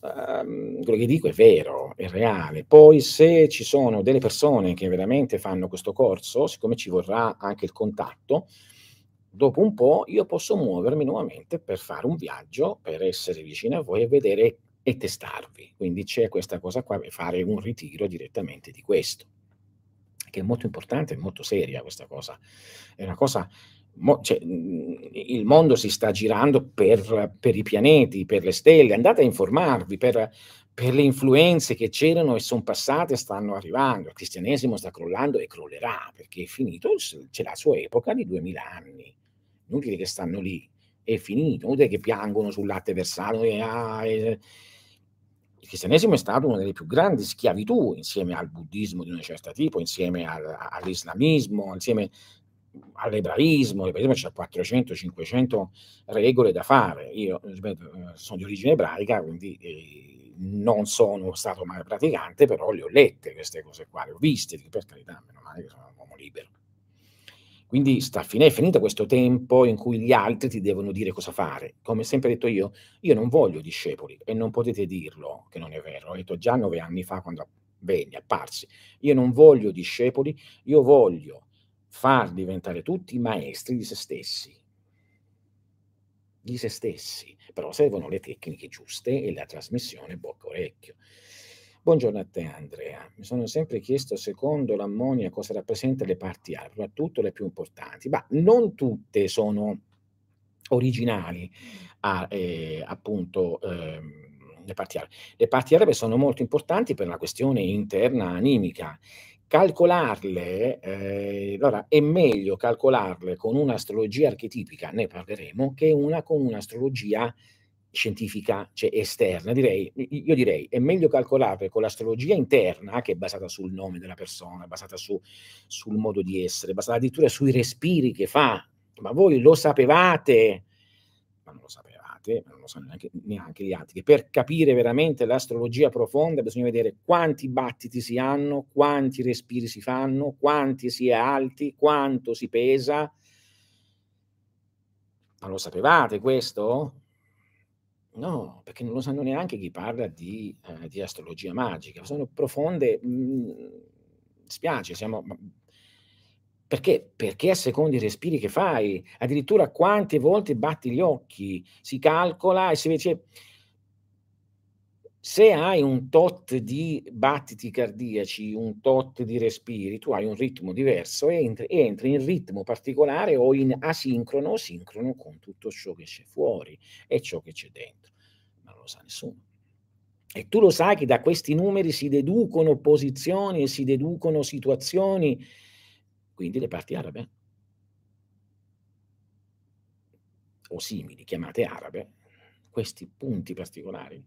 Ehm, quello che dico è vero, è reale. Poi se ci sono delle persone che veramente fanno questo corso, siccome ci vorrà anche il contatto, dopo un po' io posso muovermi nuovamente per fare un viaggio, per essere vicino a voi e vedere e testarvi. Quindi c'è questa cosa qua, fare un ritiro direttamente di questo, che è molto importante, è molto seria questa cosa. È una cosa Mo, cioè, il mondo si sta girando per, per, i pianeti, per le stelle, andate a informarvi per, per le influenze che c'erano e sono passate e stanno arrivando. Il cristianesimo sta crollando e crollerà perché è finito, c'è la sua epoca di duemila anni. inutile che stanno lì, è finito, inutile che piangono sul latte versato e, ah, e, il cristianesimo è stato una delle più grandi schiavitù insieme al buddismo di un certo tipo, insieme al, all'islamismo, insieme all'ebraismo, l'ebraismo c'è 400-500 regole da fare. Io ripeto, sono di origine ebraica, quindi eh, non sono stato mai praticante, però le ho lette queste cose qua, le ho viste, per carità, meno male che sono un uomo libero. Quindi sta fin- è finito questo tempo in cui gli altri ti devono dire cosa fare. Come sempre detto io, io non voglio discepoli e non potete dirlo che non è vero. L'ho detto già nove anni fa quando venne, apparsi. Io non voglio discepoli, io voglio far diventare tutti maestri di se stessi. Di se stessi. Però servono le tecniche giuste e la trasmissione bocca-orecchio. Buongiorno a te Andrea, mi sono sempre chiesto secondo l'ammonia cosa rappresenta le parti A, soprattutto le più importanti, ma non tutte sono originali a, eh, appunto eh, le parti arabe. Le parti arabe sono molto importanti per la questione interna animica. Calcolarle, eh, allora è meglio calcolarle con un'astrologia archetipica, ne parleremo, che una con un'astrologia scientifica, cioè esterna, direi, io direi è meglio calcolare con l'astrologia interna, che è basata sul nome della persona, basata su, sul modo di essere, basata addirittura sui respiri che fa. Ma voi lo sapevate, ma non lo sapevate, ma non lo sanno neanche, neanche gli altri, che per capire veramente l'astrologia profonda bisogna vedere quanti battiti si hanno, quanti respiri si fanno, quanti si è alti, quanto si pesa. Ma lo sapevate questo? No, perché non lo sanno neanche chi parla di, ehm, di astrologia magica. Sono profonde mhmm, spiace, siamo perché? Perché a seconda i respiri che fai, addirittura quante volte batti gli occhi, si calcola e si dice se hai un tot di battiti cardiaci, un tot di respiri, tu hai un ritmo diverso e entri, entri in ritmo particolare o in asincrono o sincrono con tutto ciò che c'è fuori e ciò che c'è dentro. Ma non lo sa nessuno. E tu lo sai che da questi numeri si deducono posizioni e si deducono situazioni, quindi le parti arabe o simili, chiamate arabe, questi punti particolari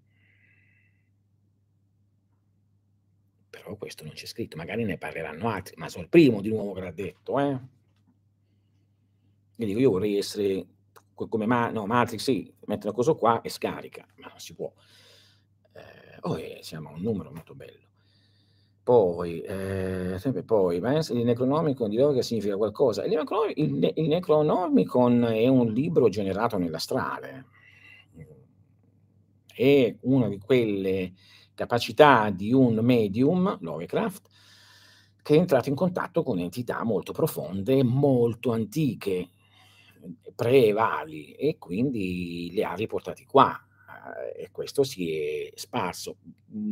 però questo non c'è scritto, magari ne parleranno altri, ma sono il primo di nuovo che l'ha detto, eh. Io dico, io vorrei essere come ma- no, Matrix, sì, mette una cosa qua e scarica, ma non si può. Eh, oh, eh, siamo a un numero molto bello. Poi, eh, sempre poi, il Necronomicon di Loga significa qualcosa. Il, il, il Necronomicon è un libro generato nell'astrale. È una di quelle capacità di un medium, Lovecraft, che è entrato in contatto con entità molto profonde, molto antiche, pre-evali, e quindi le ha riportati qua. Eh, e questo si è sparso,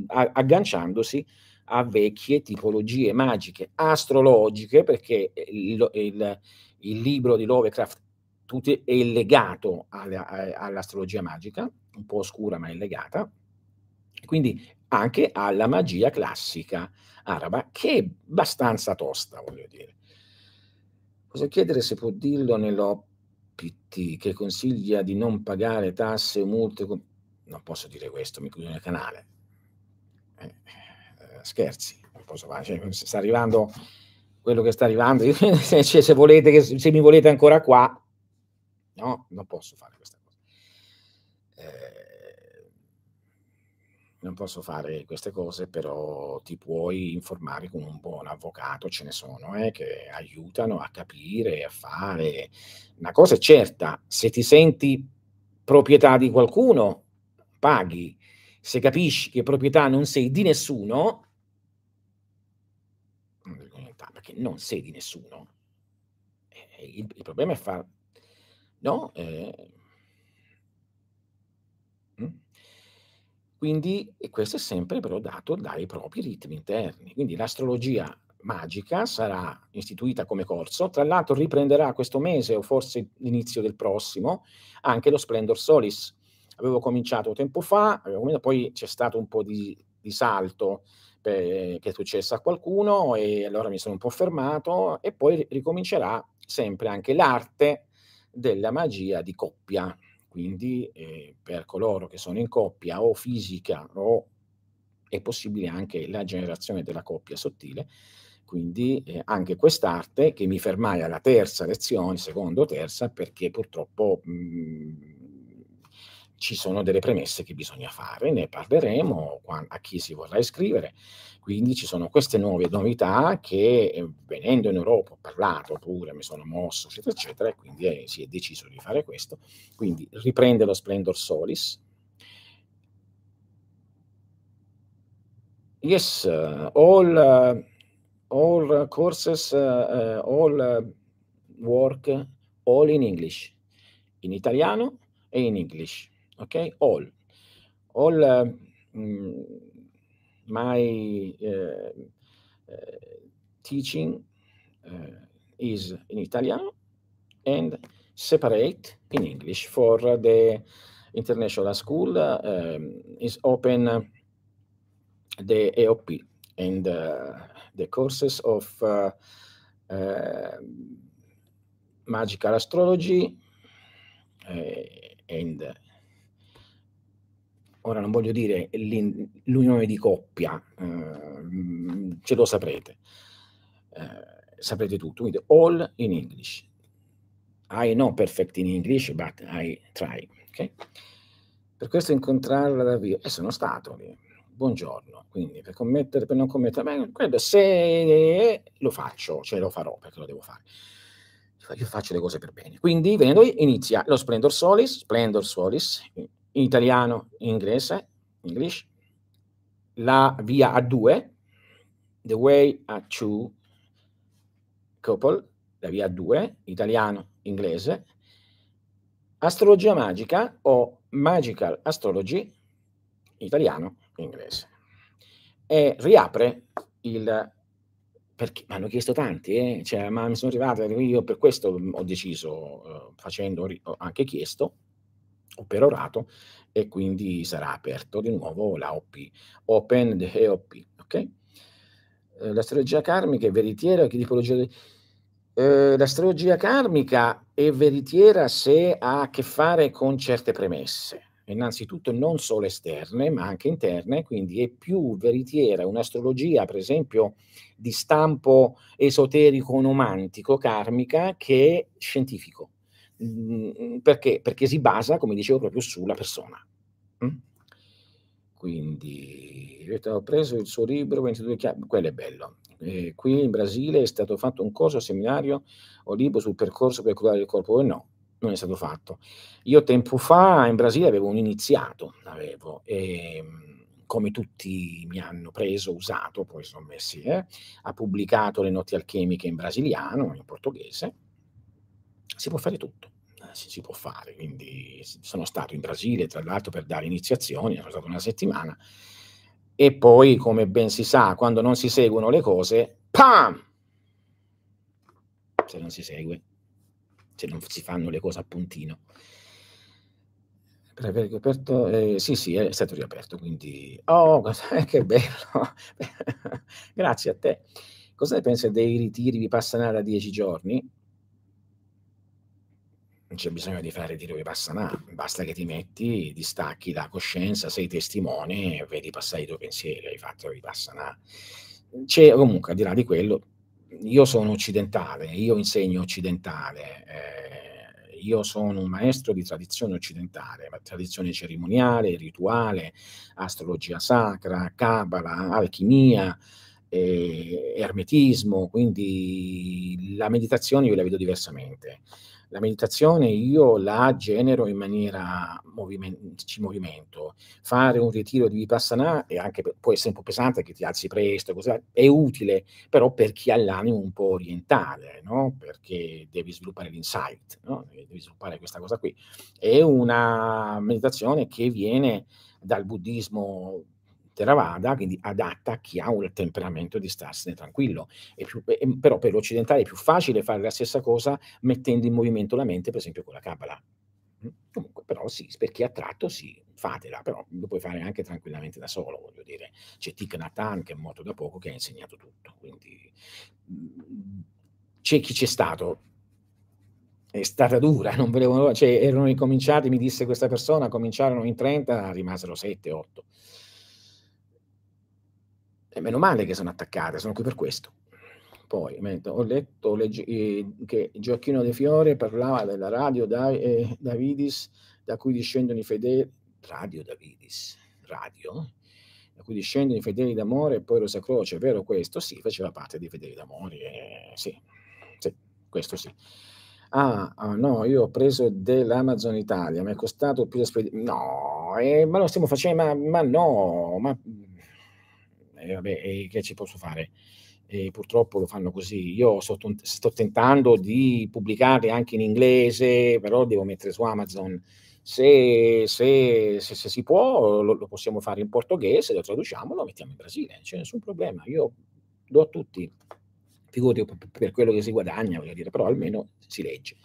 agganciandosi a vecchie tipologie magiche, astrologiche, perché il, il, il libro di Lovecraft è legato alla, all'astrologia magica, un po' oscura ma è legata, quindi anche alla magia classica araba, che è abbastanza tosta, voglio dire. Posso chiedere se può dirlo nell'OPT che consiglia di non pagare tasse o multe? Non posso dire questo, mi chiudo nel canale. Eh, eh, scherzi, posso fare. Cioè, sta arrivando quello che sta arrivando. cioè, se, volete se mi volete ancora qua, no, non posso fare questa cosa. Eh, non posso fare queste cose, però ti puoi informare con un buon avvocato, ce ne sono, eh, che aiutano a capire, a fare. Una cosa è certa, se ti senti proprietà di qualcuno, paghi. Se capisci che proprietà non sei di nessuno, perché non sei di nessuno, eh, il, il, problema è far... No? Eh, Quindi e questo è sempre però dato dai propri ritmi interni. Quindi l'astrologia magica sarà istituita come corso, tra l'altro riprenderà questo mese o forse l'inizio del prossimo anche lo Splendor Solis. Avevo cominciato tempo fa, poi c'è stato un po' di, di salto per, che è successo a qualcuno e allora mi sono un po' fermato e poi ricomincerà sempre anche l'arte della magia di coppia. Quindi eh, per coloro che sono in coppia o fisica o è possibile anche la generazione della coppia sottile, quindi eh, anche quest'arte che mi fermai alla terza lezione, secondo terza, perché purtroppo mh, mhmm, ci sono delle premesse che bisogna fare, ne parleremo a chi si vorrà iscrivere. Quindi ci sono queste nuove novità che eh, venendo in Europa ho parlato pure, mi sono mosso, eccetera, eccetera, e quindi eh, si è deciso di fare questo. Quindi riprende lo Splendor Solis. Yes, uh, all, uh, all courses, uh, all work, all in English, in italiano e in English. Ok? All. All eh, mm, my uh, teaching is in Italian and separate in English for the international school um, is open the AOP and the courses of magical astrology and ora non voglio dire l'unione di coppia, eh, ce lo saprete, eh, saprete tutto, quindi all in English. I know perfect in English, but I try, ok? Per questo incontrarla da vivo, e sono stato lì, buongiorno, quindi per commettere, per non commettere, beh, credo se lo faccio, ce lo farò perché lo devo fare. Io faccio le cose per bene. Quindi, venendo inizia lo Splendor Solis, Splendor Solis, italiano, in inglese, English, la via a due, the way a two couple, la via a due, italiano, inglese, astrologia magica o magical astrology, italiano, inglese. E riapre il perché mi hanno chiesto tanti, eh? cioè, ma mi sono arrivate, io per questo ho deciso, eh, facendo, ho anche chiesto, ho perorato e quindi sarà aperto di nuovo la OP, Open the EOP, ok? Eh, l'astrologia karmica è veritiera, che tipologia di... Eh, l'astrologia karmica è veritiera se ha a che fare con certe premesse, innanzitutto non solo esterne, ma anche interne, quindi è più veritiera un'astrologia, per esempio, di stampo esoterico-nomantico, karmica, che scientifico. Mhmm, perché? Perché si basa, come dicevo, proprio sulla persona. Mh? Quindi ho preso il suo libro 22 chiavi, quello è bello. Ehm, qui in Brasile è stato fatto un corso, seminario o libro sul percorso per curare il corpo? E no, non è stato fatto. Io tempo fa in Brasile avevo un iniziato, avevo, ehm, come tutti mi hanno preso, usato, poi sono messi, eh, ha pubblicato Le notti alchemiche in brasiliano, in portoghese si può fare tutto, eh, si, si può fare. Quindi sono stato in Brasile, tra l'altro, per dare iniziazioni, sono stato una settimana, e poi, come ben si sa, quando non si seguono le cose, PAM! Se non si segue, se non si fanno le cose a puntino. Per aver riaperto, eh, sì, sì, è stato riaperto, quindi... Oh, che bello! Grazie a te. Cosa ne pensi dei ritiri di Passanara a dieci giorni? Non c'è bisogno di fare tiro di passanà, basta che ti metti, distacchi la coscienza, sei testimone vedi passare i tuoi pensieri, hai fatto di passanà. C'è comunque, al di là di quello, io sono occidentale, io insegno occidentale, eh, io sono un maestro di tradizione occidentale, tradizione cerimoniale, rituale, astrologia sacra, cabala, alchimia, eh, ermetismo, quindi la meditazione io la vedo diversamente. La meditazione io la genero in maniera moviment- ci movimento. Fare un ritiro di Vipassana è anche, può essere un po' pesante che ti alzi presto, così, è utile, però per chi ha l'animo un po' orientale, no? perché devi sviluppare l'insight, no? devi sviluppare questa cosa qui. È una meditazione che viene dal buddismo Theravada, quindi adatta a chi ha un temperamento di starsene tranquillo. Più, però per l'occidentale è più facile fare la stessa cosa mettendo in movimento la mente, per esempio con la Kabbalah. Mm? Comunque, però sì, per chi è attratto, sì, fatela, però lo puoi fare anche tranquillamente da solo, voglio dire. C'è Thich Nhat che è morto da poco, che ha insegnato tutto, quindi mm, c'è chi c'è stato è stata dura, non volevano, cioè erano incominciati, mi disse questa persona, cominciarono in 30, rimasero 7, 8. E meno male che sono attaccate, sono qui per questo. Poi ho letto legge, eh, che Gioacchino De Fiore parlava della radio da, eh, Davidis, da cui discendono i fedeli. Radio Davidis, radio? Da cui discendono i fedeli d'amore e poi Rosa Croce, è vero questo? Sì, faceva parte dei fedeli d'amore, eh, sì, sì, questo sì. Ah, ah, no, io ho preso dell'Amazon Italia, mi è costato più da No, eh, ma lo stiamo facendo, ma, ma no, ma eh, vabbè, eh, che ci posso fare? Eh, purtroppo lo fanno così. Io sto, sto, tentando di pubblicarli anche in inglese, però devo mettere su Amazon. Se, se, se, se si può, lo, lo, possiamo fare in portoghese, lo traduciamo, lo mettiamo in Brasile, c'è nessun problema. Io do a tutti figurati per quello che si guadagna, voglio dire, però almeno si legge.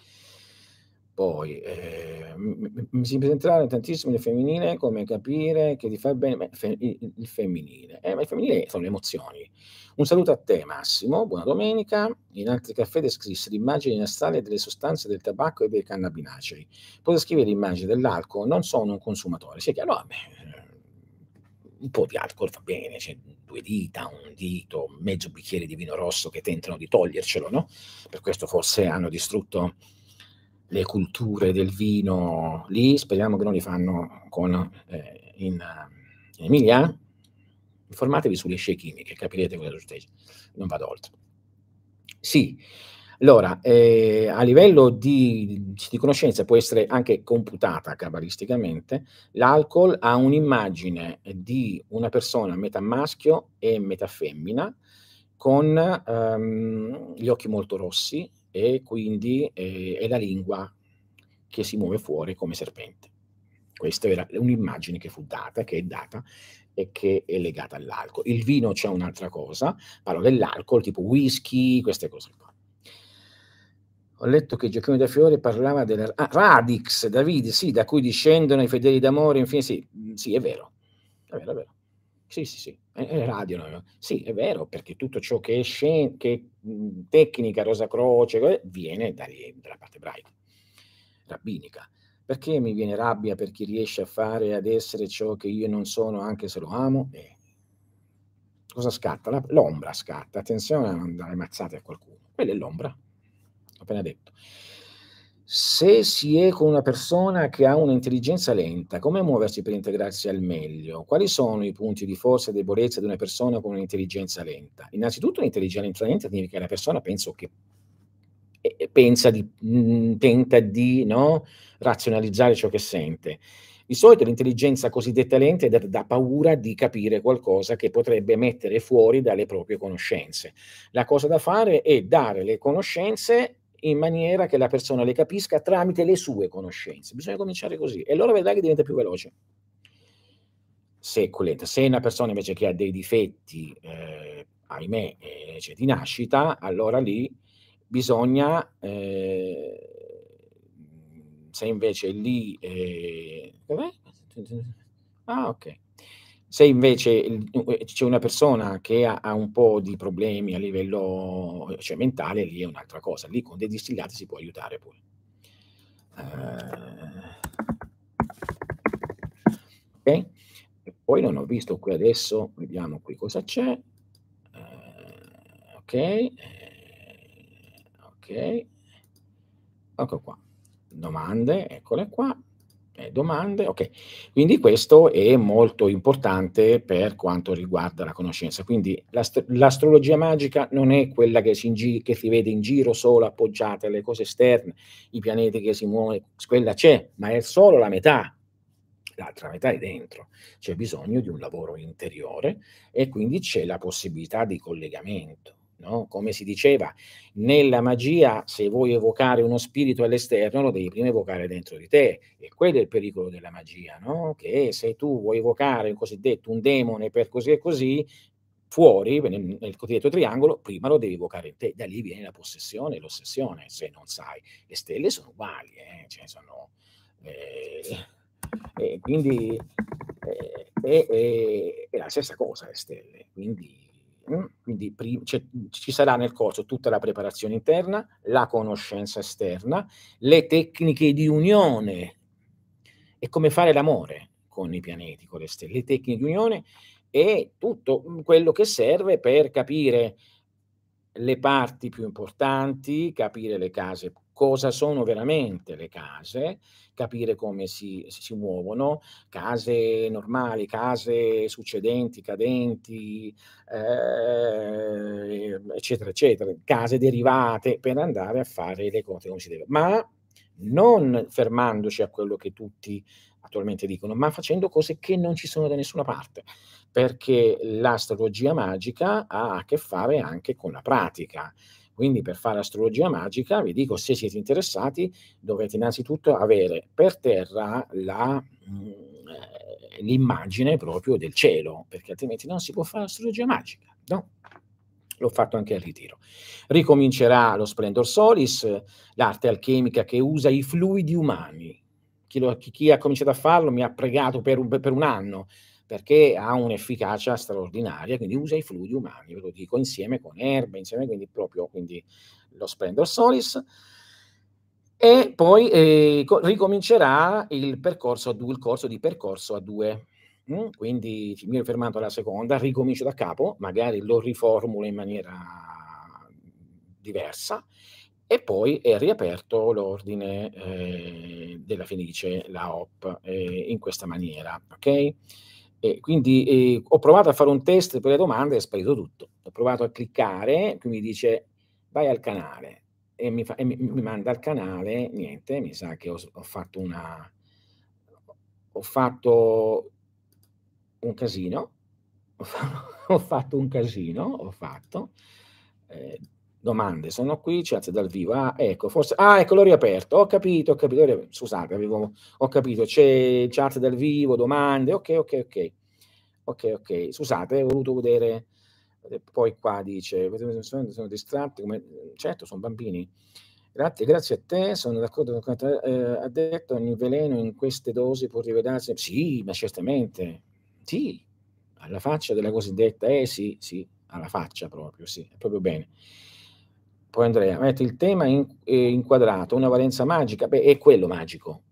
Poi eh, mi si presenterà tantissimo nel femminile come capire che ti fa bene il, il femminile. Eh, ma il femminile sono le emozioni. Un saluto a te Massimo, buona domenica. In altri caffè descrisse l'immagine nasale delle sostanze del tabacco e dei cannabinacei. Poi scrivere l'immagine dell'alcol, non sono un consumatore. Sì, chiaro, vabbè, un po' di alcol va bene, cioè due dita, un dito, mezzo bicchiere di vino rosso che tentano di togliercelo, no? Per questo forse hanno distrutto le culture del vino lì, speriamo che non li fanno con, eh, in, in Emilia. Informatevi sulle scie chimiche, capirete cosa succede, non vado oltre. Sì, allora, eh, a livello di, di, conoscenza può essere anche computata cabalisticamente, l'alcol ha un'immagine di una persona metà maschio e metà femmina con um, gli occhi molto rossi e quindi eh, è la lingua che si muove fuori come serpente. Questa era un'immagine che fu data, che è data e che è legata all'alcol. Il vino c'è un'altra cosa, parlo dell'alcol tipo whisky, queste cose qua ho letto che Gioacchino da Fiore parlava della ah, Radix, Davide, sì, da cui discendono i fedeli d'amore, infine sì, mm, sì, è vero, è vero, è vero. Sì, sì, sì, è, radio, no? sì, è vero, perché tutto ciò che è, scen- che mh, mm, tecnica, Rosa Croce, viene dagli, dalla parte ebraica, rabbinica. Perché mi viene rabbia per chi riesce a fare ad essere ciò che io non sono, anche se lo amo? Eh, cosa scatta? La, l'ombra scatta, attenzione a non dare mazzate a qualcuno, quella è l'ombra appena detto. Se si è con una persona che ha un'intelligenza lenta, come muoversi per integrarsi al meglio? Quali sono i punti di forza e debolezza di una persona con un'intelligenza lenta? Innanzitutto l'intelligenza lenta significa che la persona penso che pensa di, mh, tenta di no, razionalizzare ciò che sente. Di solito l'intelligenza cosiddetta lenta è data da paura di capire qualcosa che potrebbe mettere fuori dalle proprie conoscenze. La cosa da fare è dare le conoscenze in maniera che la persona le capisca tramite le sue conoscenze. Bisogna cominciare così e allora vedrai che diventa più veloce. Se, se una persona invece che ha dei difetti, eh, ahimè, eh, cioè di nascita, allora lì bisogna, eh, se invece lì... Eh, ah, ok. Se invece c'è una persona che ha, ha un po' di problemi a livello cioè, mentale, lì è un'altra cosa. Lì con dei distillati si può aiutare pure. Uh, ok? Poi non ho visto qui adesso, vediamo qui cosa c'è. Uh, ok, eh, ok, ecco qua. Domande, eccole qua eh, domande, ok. Quindi questo è molto importante per quanto riguarda la conoscenza. Quindi l'ast- l'astrologia magica non è quella che si, gi- che si, vede in giro solo appoggiata alle cose esterne, i pianeti che si muovono, quella c'è, ma è solo la metà. L'altra metà è dentro, c'è bisogno di un lavoro interiore e quindi c'è la possibilità di collegamento. No? Come si diceva, nella magia, se vuoi evocare uno spirito all'esterno, lo devi prima evocare dentro di te. E quello è il pericolo della magia, no? che se tu vuoi evocare un cosiddetto un demone per così e così, fuori, nel, nel cosiddetto triangolo, prima lo devi evocare in te. Da lì viene la possessione l'ossessione, se non sai. Le stelle sono uguali, eh? cioè sono... Eh, eh, quindi è, la stessa cosa le stelle, quindi? Quindi pri- ci sarà nel corso tutta la preparazione interna, la conoscenza esterna, le tecniche di unione e come fare l'amore con i pianeti, con le stelle, le tecniche di unione e tutto quello che serve per capire le parti più importanti, capire le case, cosa sono veramente le case, capire come si, si muovono, case normali, case succedenti, cadenti, eh, eccetera, eccetera, case derivate per andare a fare le cose come si deve, ma non fermandoci a quello che tutti attualmente dicono, ma facendo cose che non ci sono da nessuna parte, perché l'astrologia magica ha a che fare anche con la pratica. Quindi per fare astrologia magica, vi dico, se siete interessati, dovete innanzitutto avere per terra la, mh, eh, l'immagine proprio del cielo, perché altrimenti non si può fare astrologia magica, no? L'ho fatto anche al ritiro. Ricomincerà lo Splendor Solis, l'arte alchemica che usa i fluidi umani. Chi, lo, chi, chi ha cominciato a farlo mi ha pregato per per un anno perché ha un'efficacia straordinaria, quindi usa i fluidi umani, ve lo dico, insieme con erbe, insieme quindi proprio quindi lo Splendor Solis. E poi eh, ricomincerà il percorso a due, il corso di percorso a due. Mm? Quindi mi ero fermato alla seconda, ricomincio da capo, magari lo riformulo in maniera diversa e poi è riaperto l'ordine eh, della Fenice, la OP, eh, in questa maniera, ok? E quindi eh, ho provato a fare un test per le domande e è sparito tutto. Ho provato a cliccare, qui mi dice vai al canale e mi, fa, e mi, mi manda al canale, niente, mi sa che ho, ho fatto una... ho fatto un casino, ho fatto un casino, ho fatto... Eh, domande, sono qui, chat dal vivo, ah, ecco, forse, ah, ecco, l'ho riaperto, ho capito, ho capito, scusate, avevo, ho capito, c'è chat dal vivo, domande, ok, ok, ok, ok, ok, scusate, ho voluto vedere, poi qua dice, sono distratti, come, certo, sono bambini, grazie, grazie a te, sono d'accordo con te, eh, ha detto, ogni veleno in queste dosi può rivelarsi, sì, ma certamente, sì, alla faccia della cosiddetta, eh sì, sì, alla faccia proprio, sì, è proprio bene. Poi Andrea, mette il tema in, eh, inquadrato, una valenza magica, beh, è quello magico.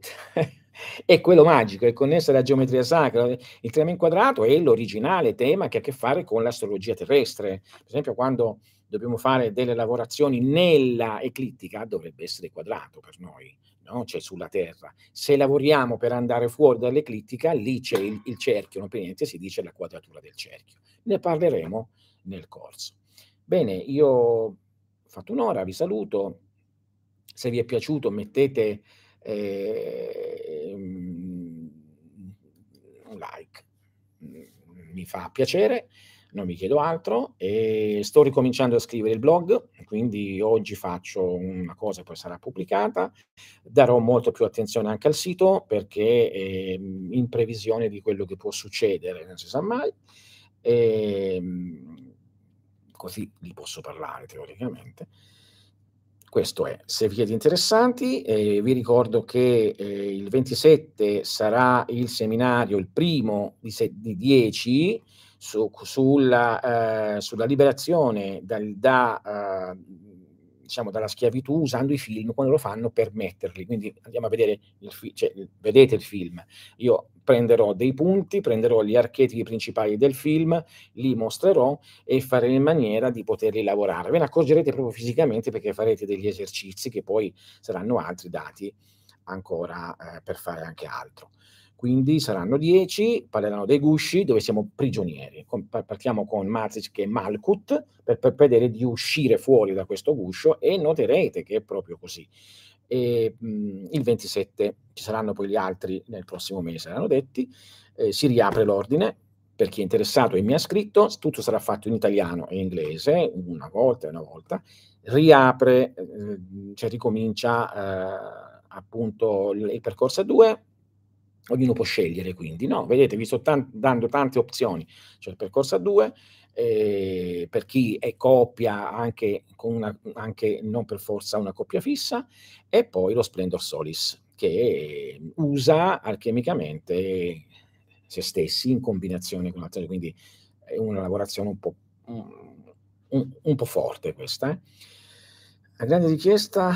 è quello magico, è connesso alla geometria sacra. Il tema inquadrato è l'originale tema che ha a che fare con l'astrologia terrestre. Per esempio, quando dobbiamo fare delle lavorazioni nella eclittica, dovrebbe essere quadrato per noi, no? cioè sulla Terra. Se lavoriamo per andare fuori dall'eclittica, lì c'è il, il cerchio, non per niente si dice la quadratura del cerchio. Ne parleremo nel corso. Bene, io ho fatto un'ora, vi saluto. Se vi è piaciuto mettete eh, un like, mi fa piacere, non mi chiedo altro. E sto ricominciando a scrivere il blog, quindi oggi faccio una cosa poi sarà pubblicata. Darò molto più attenzione anche al sito perché eh, in previsione di quello che può succedere, non si sa mai. E, ehm, così li posso parlare teoricamente. Questo è, se vi siete interessanti, eh, vi ricordo che eh, il 27 sarà il seminario, il primo di, se- di 10, su, sulla, eh, sulla, liberazione dal, da, uh, diciamo, dalla schiavitù usando i film quando lo fanno per metterli. Quindi andiamo a vedere il film, cioè, vedete il film. Io prenderò dei punti, prenderò gli archetipi principali del film, li mostrerò e faremo in maniera di poterli lavorare. Ve ne accorgerete proprio fisicamente perché farete degli esercizi che poi saranno altri dati ancora eh, per fare anche altro quindi saranno 10, parleranno dei gusci dove siamo prigionieri. Partiamo con Matrix che è Malkut per, per, vedere di uscire fuori da questo guscio e noterete che è proprio così. E, mh, il 27 ci saranno poi gli altri nel prossimo mese, erano detti, eh, si riapre l'ordine, per chi è interessato e mi ha scritto, tutto sarà fatto in italiano e inglese, una volta e una volta, riapre, eh, cioè ricomincia eh, appunto il, il percorso a due, ognuno può scegliere quindi, no? Vedete, vi sto tan- dando tante opzioni, cioè il percorso a due, eh, per chi è coppia anche, con una, anche non per forza una coppia fissa, e poi lo Splendor Solis, che usa alchemicamente se stessi in combinazione con altre, quindi è una lavorazione un po', un, un po forte questa. Eh. A grande richiesta,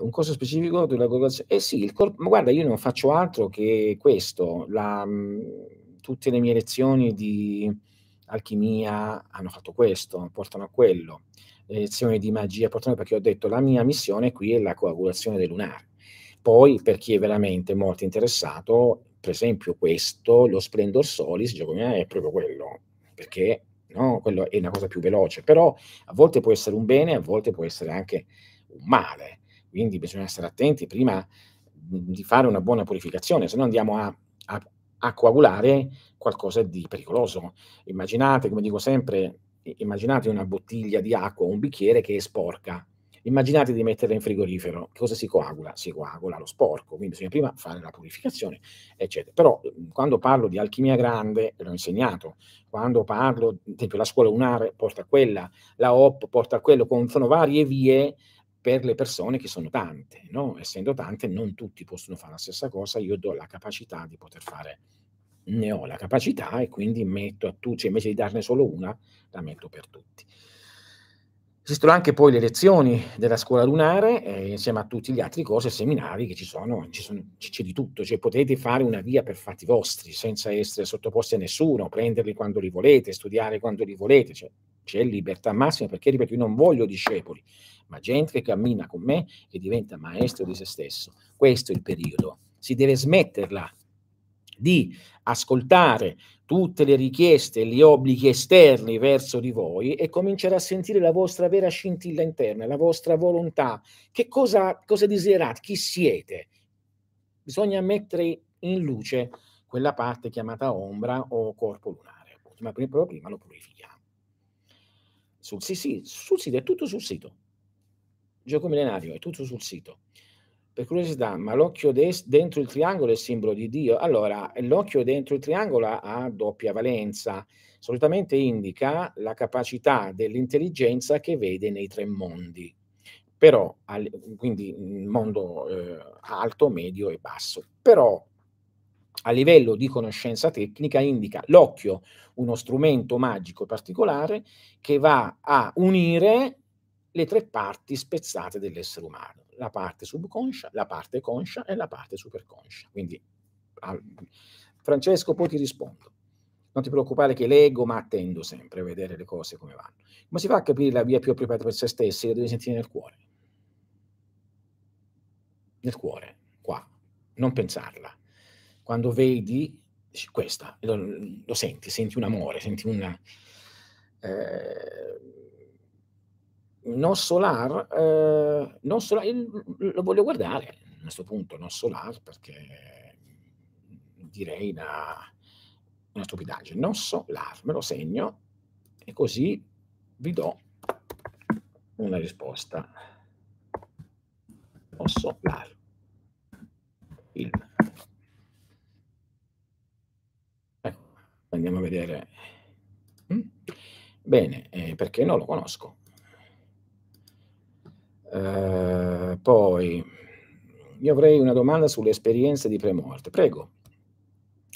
un corso specifico della collaborazione. Eh sì, il cor- ma guarda, io non faccio altro che questo. La, tutte le mie lezioni di alchimia hanno fatto questo, portano a quello. Le lezioni di magia portano perché ho detto la mia missione qui è la coagulazione del lunare. Poi, per chi è veramente molto interessato, per esempio questo, lo Splendor Solis, Giacomina, è proprio quello, perché no? quello è una cosa più veloce, però a volte può essere un bene, a volte può essere anche un male, quindi bisogna stare attenti prima di fare una buona purificazione, se no andiamo a, a, a coagulare qualcosa di pericoloso. Immaginate, come dico sempre, immaginate una bottiglia di acqua o un bicchiere che è sporca, Immaginate di metterla in frigorifero, che cosa si coagula? Si coagula lo sporco, quindi bisogna prima fare la purificazione, eccetera. Però quando parlo di alchimia grande, l'ho insegnato, quando parlo, ad esempio la scuola lunare porta a quella, la OP porta a quello, con, sono varie vie per le persone che sono tante, no? essendo tante non tutti possono fare la stessa cosa, io do la capacità di poter fare, ne ho la capacità e quindi metto a tutti, cioè invece di darne solo una, la metto per tutti. Esistono anche poi le lezioni della scuola lunare, eh, insieme a tutti gli altri corsi e seminari che ci sono, ci sono, c'è di tutto, cioè potete fare una via per fatti vostri, senza essere sottoposti a nessuno, prenderli quando li volete, studiare quando li volete, cioè, c'è libertà massima, perché ripeto, io non voglio discepoli, ma gente che cammina con me e diventa maestro di se stesso. Questo è il periodo. Si deve smetterla di ascoltare tutte le richieste e gli obblighi esterni verso di voi e cominciare a sentire la vostra vera scintilla interna, la vostra volontà. Che cosa, cosa desiderate? Chi siete? Bisogna mettere in luce quella parte chiamata ombra o corpo lunare, ma prima, prima lo purifichiamo. Sul, sì, sì, sul sito, è tutto sul sito. Gioco millenario, è tutto sul sito per curiosità, ma l'occhio des- dentro il triangolo è il simbolo di Dio? Allora, l'occhio dentro il triangolo ha doppia valenza. Solitamente indica la capacità dell'intelligenza che vede nei tre mondi. Però, al, quindi mondo eh, alto, medio e basso. Però a livello di conoscenza tecnica indica l'occhio, uno strumento magico particolare che va a unire le tre parti spezzate dell'essere umano la parte subconscia, la parte conscia e la parte superconscia. Quindi, Francesco, poi ti rispondo. Non ti preoccupare che leggo, ma attendo sempre a vedere le cose come vanno. Come si fa a capire la via più appropriata per se stessi? La devi sentire nel cuore. Nel cuore, qua. Non pensarla. Quando vedi, questa, lo, lo senti, senti un amore, senti una... Eh, non Solar, eh, non Solar lo voglio guardare a questo punto, non Solar, perché direi una, una stupidaggine. Non Solar, me lo segno e così vi do una risposta. Non Solar. Il. Ecco, andiamo a vedere. Mm? Bene, eh, perché non lo conosco. Eh, poi io avrei una domanda sulle esperienze di premorte. Prego.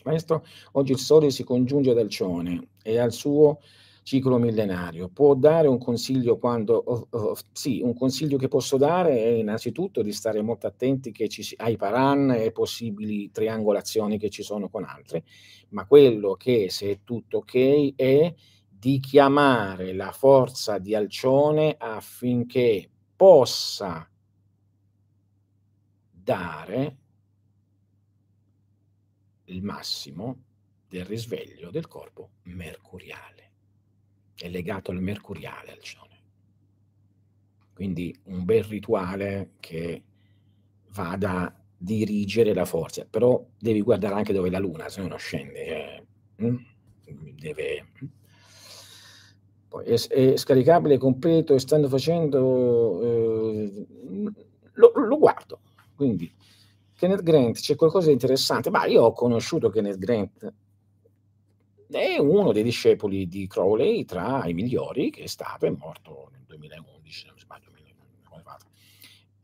Maestro, oggi il Sole si congiunge ad Alcione e al suo ciclo millenario. Può dare un consiglio quando... Oh, oh, sì, un consiglio che posso dare è innanzitutto di stare molto attenti ci, ai paran e possibili triangolazioni che ci sono con altre, ma quello che, se è tutto ok, è di chiamare la forza di Alcione affinché possa dare il massimo del risveglio del corpo mercuriale. È legato al mercuriale al cione. Quindi un bel rituale che vada a dirigere la forza, però devi guardare anche dove è la luna, se no non scende. Eh. Mm? Deve poi è, è scaricabile completo e stanno facendo, eh, lo, lo, guardo. Quindi Kenneth Grant, c'è qualcosa di interessante. Ma io ho conosciuto Kenneth Grant, è uno dei discepoli di Crowley tra i migliori, che è stato, è morto nel 2011, non mi sbaglio,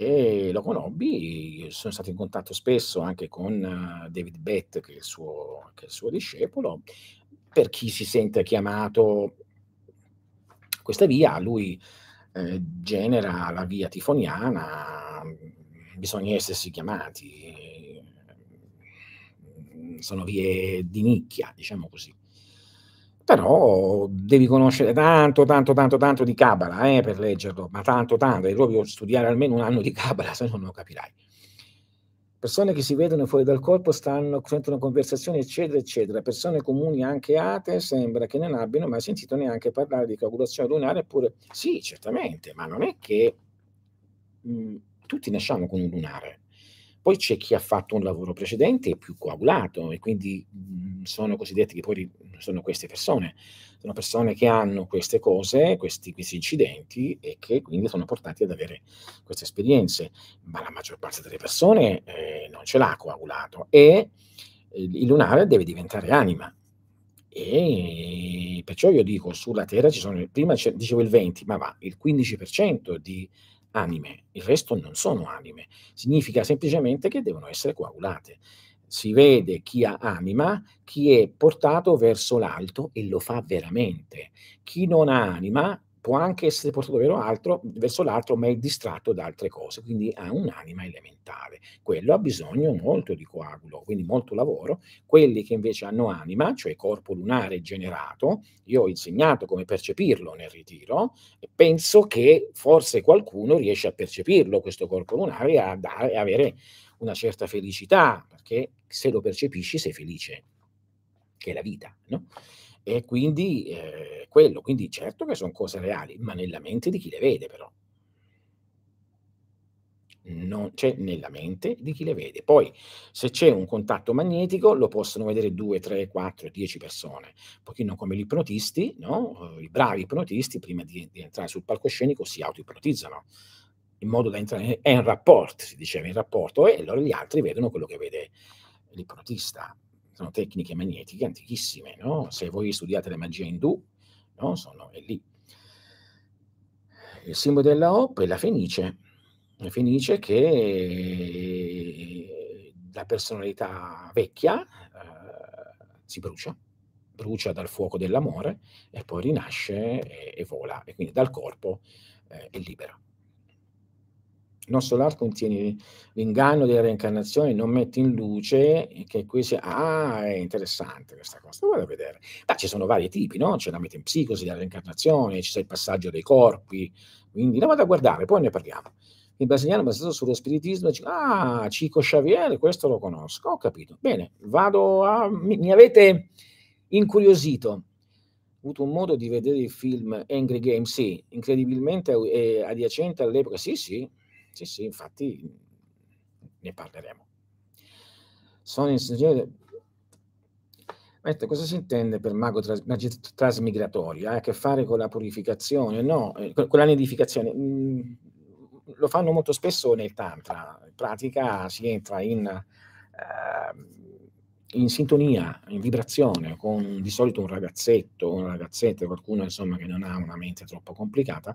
e lo conobbi, sono stato in contatto spesso anche con David Bett, che è il suo, è il suo discepolo, per chi si sente chiamato questa via, lui eh, genera la via tifoniana, bisogna essersi chiamati, sono vie di nicchia, diciamo così. Però devi conoscere tanto, tanto, tanto, tanto di Kabbalah eh, per leggerlo, ma tanto, tanto, devi proprio studiare almeno un anno di Kabbalah, se no non lo capirai persone che si vedono fuori dal corpo stanno, sentono conversazioni, eccetera, eccetera. Persone comuni, anche ate, sembra che non abbiano mai sentito neanche parlare di coagulazione lunare, eppure sì, certamente, ma non è che mh, mhmm, tutti nasciamo con un lunare. Poi c'è chi ha fatto un lavoro precedente più coagulato, e quindi mh, mhmm, sono cosiddetti che poi sono queste persone sono persone che hanno queste cose, questi, questi incidenti e che quindi sono portati ad avere queste esperienze, ma la maggior parte delle persone eh, non ce l'ha coagulato e il lunare deve diventare anima. E perciò io dico, sulla Terra ci sono, prima dicevo il 20, ma va, il 15% di anime, il resto non sono anime, significa semplicemente che devono essere coagulate si vede chi ha anima, chi è portato verso l'alto e lo fa veramente. Chi non ha anima può anche essere portato altro, verso l'altro, ma è distratto da altre cose, quindi ha un'anima elementare. Quello ha bisogno molto di coagulo, quindi molto lavoro. Quelli che invece hanno anima, cioè corpo lunare generato, io ho insegnato come percepirlo nel ritiro e penso che forse qualcuno riesce a percepirlo, questo corpo lunare, a, dare, a avere una certa felicità, perché se lo percepisci sei felice, che è la vita, no? E quindi eh, quello, quindi certo che sono cose reali, ma nella mente di chi le vede però. Non c'è nella mente di chi le vede. Poi, se c'è un contatto magnetico, lo possono vedere 2, 3, 4, 10 persone. Un pochino come gli ipnotisti, no? I bravi ipnotisti, prima di, di entrare sul palcoscenico, si auto-ipnotizzano in modo da entrare è in rapporto, si diceva in rapporto, e allora gli altri vedono quello che vede l'ipnotista. Sono tecniche magnetiche antichissime, no? Se voi studiate la magia indù, no? Sono è lì. Il simbolo della Hop è la Fenice, la Fenice che la personalità vecchia eh, si brucia, brucia dal fuoco dell'amore e poi rinasce e, e vola, e quindi dal corpo eh, è libera. Il nostro art contiene l'inganno delle reincarnazioni, non mette in luce che qui sia, ah, è interessante questa cosa, vado a vedere. Ma ci sono vari tipi, no? C'è la metempsicosi della reincarnazione, c'è il passaggio dei corpi, quindi la vado a guardare, poi ne parliamo. Il brasiliano basato sullo spiritismo, dice, ah, Cico Xavier, questo lo conosco, ho capito. Bene, vado a... mi, mi avete incuriosito. Ho avuto un modo di vedere il film Angry Game, sì, incredibilmente è adiacente all'epoca, sì, sì, sì, sì, infatti ne parleremo. Sono in Aspetta, cosa si intende per mago tras- magia trasmigratoria? Ha a che fare con la purificazione? No, eh, con, la nidificazione. Mm, lo fanno molto spesso nel Tantra. In pratica si entra in, eh, in sintonia, in vibrazione con di solito un ragazzetto, una ragazzetta, qualcuno insomma che non ha una mente troppo complicata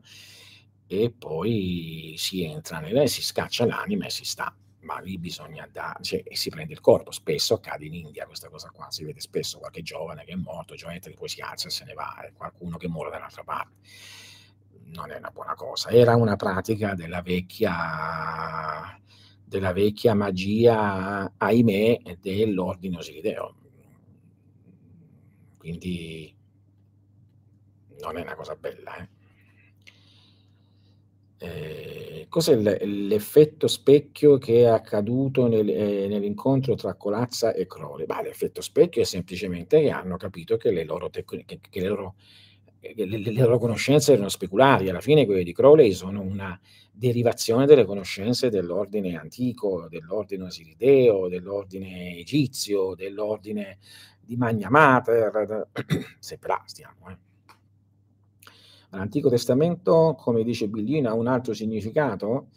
e poi si entra nella, si scaccia l'anima e si sta. Ma lì bisogna dare, cioè, e si prende il corpo. Spesso accade in India questa cosa qua, si vede spesso qualche giovane che è morto, giovane che poi si alza e se ne va, e qualcuno che muore dall'altra parte. Non è una buona cosa. Era una pratica della vecchia, della vecchia magia, ahimè, dell'ordine osirideo. Quindi non è una cosa bella, eh? Eh, cos'è l'effetto specchio che è accaduto nel, eh, nell'incontro tra Colazza e Crowley? Bah, l'effetto specchio è semplicemente che hanno capito che le loro, tecniche, che le loro, le, le loro conoscenze erano speculari. Alla fine quelle di Crowley sono una derivazione delle conoscenze dell'ordine antico, dell'ordine osirideo, dell'ordine egizio, dell'ordine di Magna Mater, sempre là stiamo. Eh. L'Antico Testamento, come dice Billino, ha un altro significato?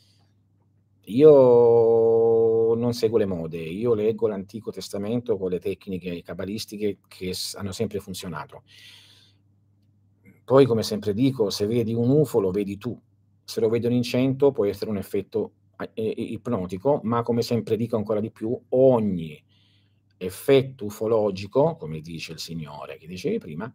Io non seguo le mode, io leggo l'Antico Testamento con le tecniche cabalistiche che hanno sempre funzionato. Poi, come sempre dico, se vedi un UFO lo vedi tu, se lo vedono in cento può essere un effetto ipnotico, ma come sempre dico ancora di più, ogni effetto ufologico, come dice il Signore che dicevi prima,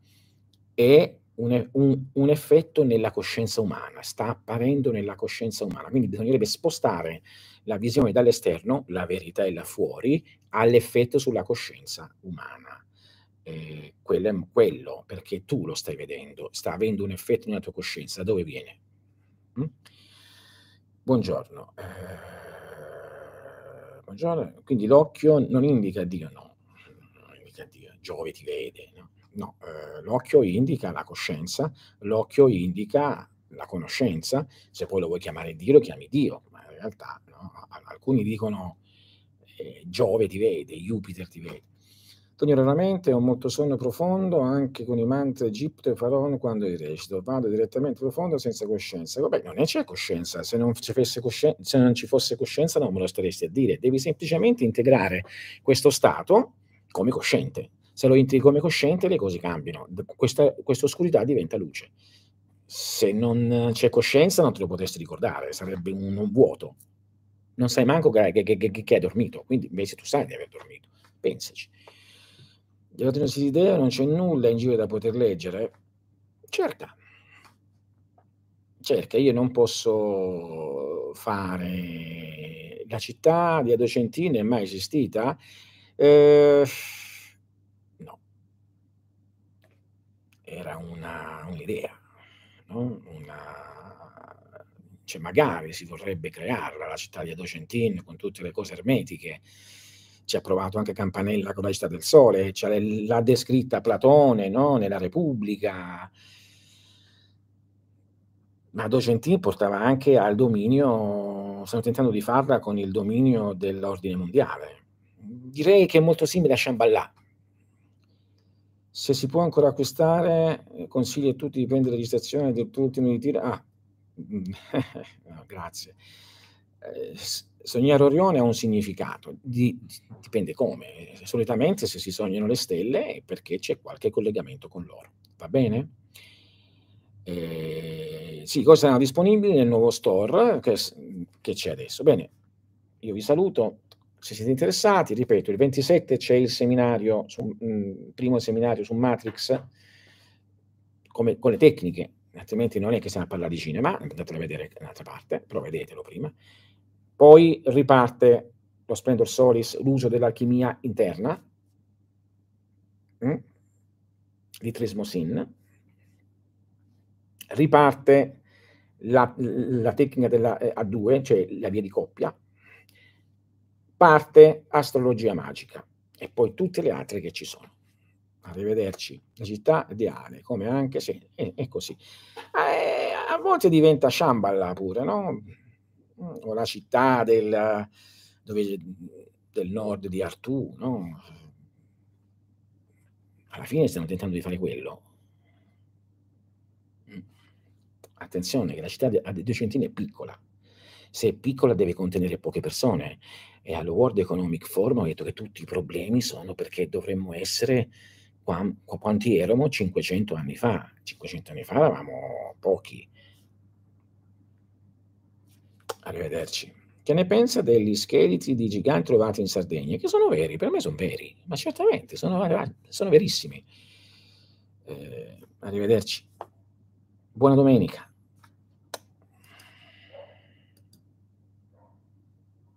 è un, un, un, effetto nella coscienza umana, sta apparendo nella coscienza umana. Quindi bisognerebbe spostare la visione dall'esterno, la verità è là fuori, all'effetto sulla coscienza umana. Eh, quello è quello, perché tu lo stai vedendo, sta avendo un effetto nella tua coscienza. Da dove viene? Mm? Buongiorno. Eh, buongiorno. Quindi l'occhio non indica Dio, no, non indica Dio, Giove ti vede, no? No, eh, l'occhio indica la coscienza, l'occhio indica la conoscenza, se poi lo vuoi chiamare Dio, lo chiami Dio, ma in realtà no? alcuni dicono eh, Giove ti vede, Jupiter ti vede. Sogno raramente, ho molto sonno profondo, anche con i mantra Egitto e Faraone quando li recito. Vado direttamente profondo senza coscienza. Vabbè, non c'è coscienza, se non, ci coscienza, se non ci fosse coscienza non me lo staresti a dire. Devi semplicemente integrare questo stato come cosciente se lo integri come cosciente, le cose cambiano. Questa, questa oscurità diventa luce. Se non c'è coscienza, non te lo potresti ricordare, sarebbe un, un vuoto. Non sai manco che, che, che, che, hai dormito, quindi invece tu sai di aver dormito. Pensaci. Di non si idea, non c'è nulla in giro da poter leggere. Cerca. Cerca, io non posso fare la città di Adocentine, è mai esistita. Eh, era una, un'idea, no? una, cioè magari si vorrebbe crearla la città di Adocentin con tutte le cose ermetiche. Ci ha provato anche Campanella con la città del sole, cioè l'ha descritta Platone no? nella Repubblica. Ma Docentin portava anche al dominio, stanno tentando di farla con il dominio dell'ordine mondiale. Direi che è molto simile a Shambhala, se si può ancora acquistare, eh, consiglio a tutti di prendere registrazione del tuo ultimo ritiro. Ah, no, grazie. Eh, sognare Orione ha un significato, di, dipende come. Solitamente se si sognano le stelle è perché c'è qualche collegamento con loro. Va bene? Eh, sì, cose saranno disponibili nel nuovo store che, che c'è adesso. Bene, io vi saluto, se siete interessati, ripeto, il 27 c'è il seminario, su, mh, mm, primo seminario su Matrix, come, con le tecniche, altrimenti non è che stiamo a parlare di cinema, andatelo a vedere da un'altra parte, però vedetelo prima. Poi riparte lo Splendor Solis, l'uso dell'alchimia interna, mm, di Trismosin, riparte la, la tecnica della eh, A2, cioè la via di coppia, parte astrologia magica e poi tutte le altre che ci sono. Arrivederci, la città ideale, come anche se è, è così. Eh, a volte diventa Shambhala pure, no? O la città del, dove, del nord di Artù, no? Alla fine stiamo tentando di fare quello. Mm. Attenzione che la città a due centine è piccola. Se è piccola deve contenere poche persone e allo World Economic Forum ho detto che tutti i problemi sono perché dovremmo essere qua, quanti eravamo 500 anni fa. 500 anni fa eravamo pochi. Arrivederci. Che ne pensa degli scheletri di giganti trovati in Sardegna? Che sono veri, per me sono veri, ma certamente sono, sono verissimi. Eh, arrivederci. Buona domenica.